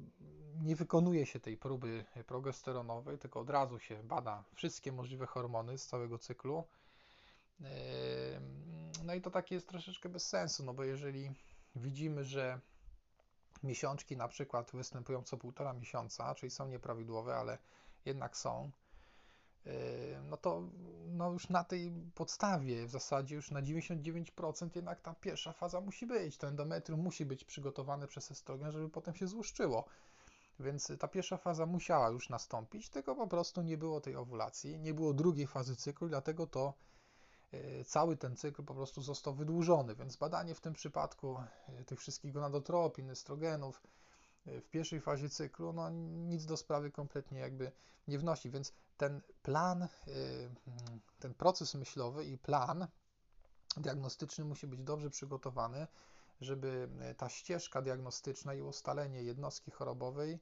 nie wykonuje się tej próby progesteronowej, tylko od razu się bada wszystkie możliwe hormony z całego cyklu. No i to takie jest troszeczkę bez sensu, no bo jeżeli widzimy, że miesiączki na przykład występują co półtora miesiąca, czyli są nieprawidłowe, ale jednak są, no to no już na tej podstawie w zasadzie już na 99% jednak ta pierwsza faza musi być. To endometrium musi być przygotowane przez estrogen, żeby potem się złuszczyło. Więc ta pierwsza faza musiała już nastąpić, tylko po prostu nie było tej owulacji, nie było drugiej fazy cyklu, dlatego to cały ten cykl po prostu został wydłużony. Więc badanie w tym przypadku e, tych wszystkich gonadotropin, estrogenów e, w pierwszej fazie cyklu, no nic do sprawy kompletnie jakby nie wnosi. Więc ten plan, ten proces myślowy i plan diagnostyczny musi być dobrze przygotowany, żeby e, ta ścieżka diagnostyczna i ustalenie jednostki chorobowej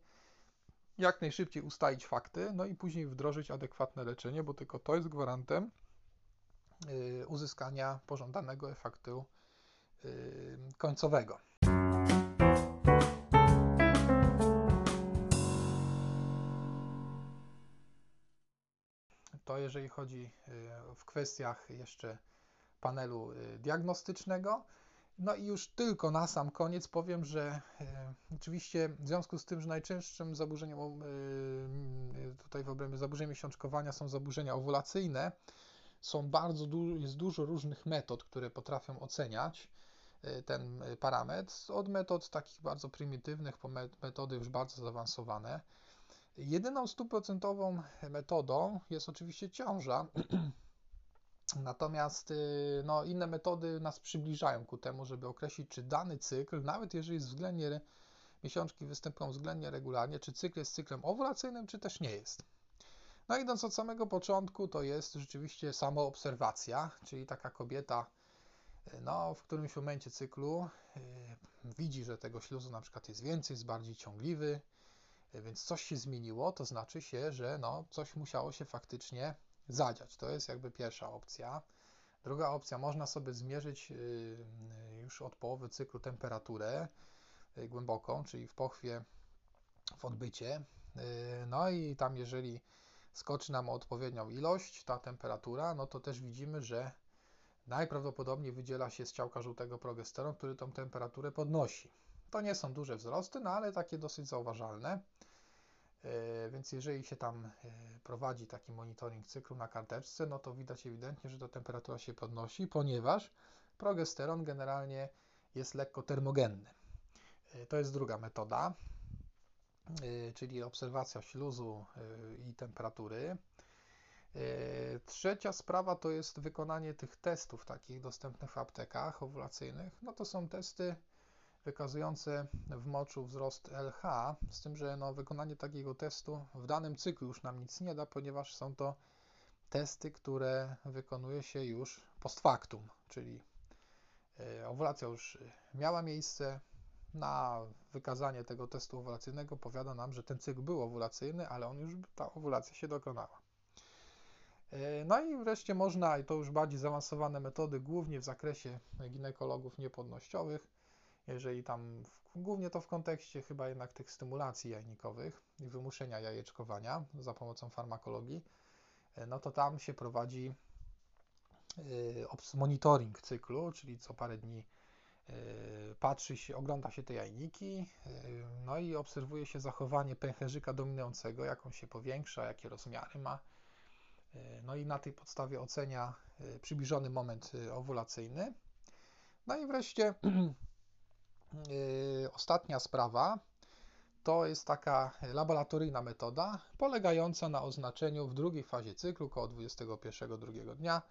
jak najszybciej ustalić fakty, no i później wdrożyć adekwatne leczenie, bo tylko to jest gwarantem e, uzyskania pożądanego efektu e, końcowego. To jeżeli chodzi w kwestiach jeszcze panelu diagnostycznego. No i już tylko na sam koniec powiem, że oczywiście w związku z tym, że najczęstszym zaburzeniem tutaj w obrębie zaburzeń miesiączkowania są zaburzenia owulacyjne, są bardzo du jest dużo różnych metod, które potrafią oceniać e, ten parametr, od metod takich bardzo prymitywnych po metody już bardzo zaawansowane. Jedyną stuprocentową metodą jest oczywiście ciąża, Natomiast y, no, inne metody nas przybliżają ku temu, żeby określić, czy dany cykl, nawet jeżeli względnie miesiączki występują względnie regularnie, czy cykl jest cyklem owulacyjnym, czy też nie jest. No idąc od samego początku, to jest rzeczywiście samoobserwacja, czyli taka kobieta y, no, w którymś momencie cyklu yy, widzi, że tego śluzu na przykład jest więcej, jest bardziej ciągliwy, yy, więc coś się zmieniło, to znaczy się, że no, coś musiało się faktycznie zadziać. To jest jakby pierwsza opcja. Druga opcja, można sobie zmierzyć już od połowy cyklu temperaturę głęboką, czyli w pochwie, w odbycie. No i tam, jeżeli skoczy nam o odpowiednią ilość ta temperatura, no to też widzimy, że najprawdopodobniej wydziela się z ciałka żółtego progesteron, który tą temperaturę podnosi. To nie są duże wzrosty, no ale takie dosyć zauważalne. E, więc jeżeli się tam e, prowadzi taki monitoring cyklu na karteczce, no to widać ewidentnie, że ta temperatura się podnosi, ponieważ progesteron generalnie jest lekko termogenny. E, to jest druga metoda, czyli obserwacja śluzu i temperatury. Trzecia sprawa to jest wykonanie tych testów takich dostępnych w aptekach owulacyjnych. No to są testy wykazujące w moczu wzrost LH, z tym, że no, wykonanie takiego testu w danym cyklu już nam nic nie da, ponieważ są to testy, które wykonuje się już post factum, czyli owulacja już miała miejsce. Na wykazanie tego testu owulacyjnego powiada nam, że ten cykl był owulacyjny, ale on już, ta owulacja się dokonała. E, no i wreszcie można, i to już bardziej zaawansowane metody, głównie w zakresie ginekologów niepłodnościowych, jeżeli tam, głównie to w kontekście chyba jednak tych stymulacji jajnikowych i wymuszenia jajeczkowania za pomocą farmakologii, e, no to tam się prowadzi e, monitoring cyklu, czyli co parę dni patrzy się, ogląda się te jajniki, no i obserwuje się zachowanie pęcherzyka dominującego, jak on się powiększa, jakie rozmiary ma. No i na tej podstawie ocenia przybliżony moment owulacyjny. No i wreszcie ostatnia sprawa to jest taka laboratoryjna metoda polegająca na oznaczeniu w drugiej fazie cyklu, około 21 drugiego dnia,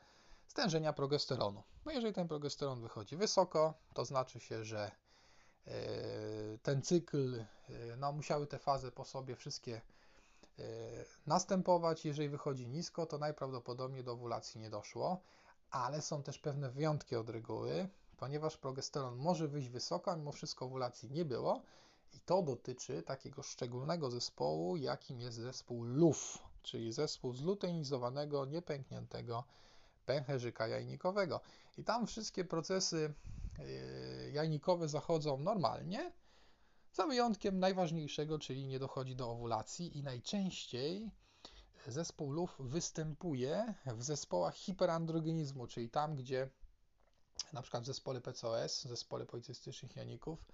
stężenia progesteronu. No jeżeli ten progesteron wychodzi wysoko, to znaczy się, że yy, ten cykl, yy, no musiały te fazy po sobie wszystkie następować. Jeżeli wychodzi nisko, to najprawdopodobniej do owulacji nie doszło, ale są też pewne wyjątki od reguły, ponieważ progesteron może wyjść wysoko, a mimo wszystko owulacji nie było. I to dotyczy takiego szczególnego zespołu, jakim jest zespół LUF, czyli zespół zluteinizowanego, niepękniętego pęcherzyka jajnikowego. I tam wszystkie procesy jajnikowe zachodzą normalnie, za wyjątkiem najważniejszego, czyli nie dochodzi do owulacji i najczęściej zespół LUF występuje w zespołach hiperandrogenizmu, czyli tam, gdzie na przykład w zespole PCOS, zespole policystycznych janików,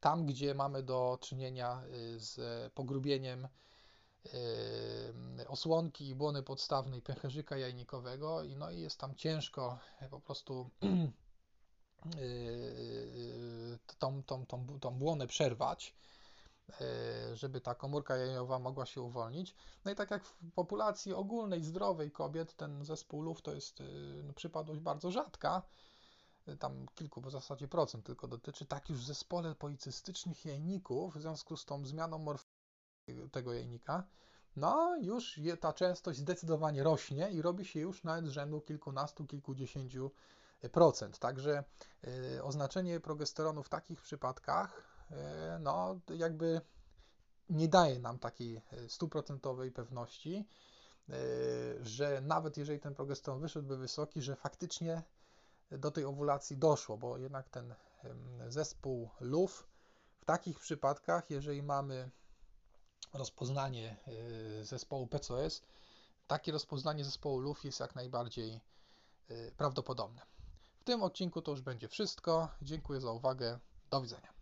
tam, gdzie mamy do czynienia y, z pogrubieniem osłonki i błony podstawnej pęcherzyka jajnikowego i no i jest tam ciężko po prostu y, tą, tą, tą, tą błonę przerwać, żeby ta komórka jajowa mogła się uwolnić. No i tak jak w populacji ogólnej, zdrowej kobiet, ten zespół LUF to jest no, przypadłość bardzo rzadka, tam kilku w zasadzie procent tylko dotyczy, tak już w zespole policystycznych jajników, w związku z tą zmianą morfologii tego jajnika, no już je, ta częstość zdecydowanie rośnie i robi się już nawet z rzędu kilkunastu, kilkudziesięciu procent. Także y, oznaczenie progesteronu w takich przypadkach, y, no jakby nie daje nam takiej stuprocentowej pewności, y, że nawet jeżeli ten progesteron wyszedłby wysoki, że faktycznie do tej owulacji doszło, bo jednak ten zespół LUF w takich przypadkach, jeżeli mamy rozpoznanie y, zespołu PCOS, takie rozpoznanie zespołu LUF jest jak najbardziej y, prawdopodobne. W tym odcinku to już będzie wszystko. Dziękuję za uwagę. Do widzenia.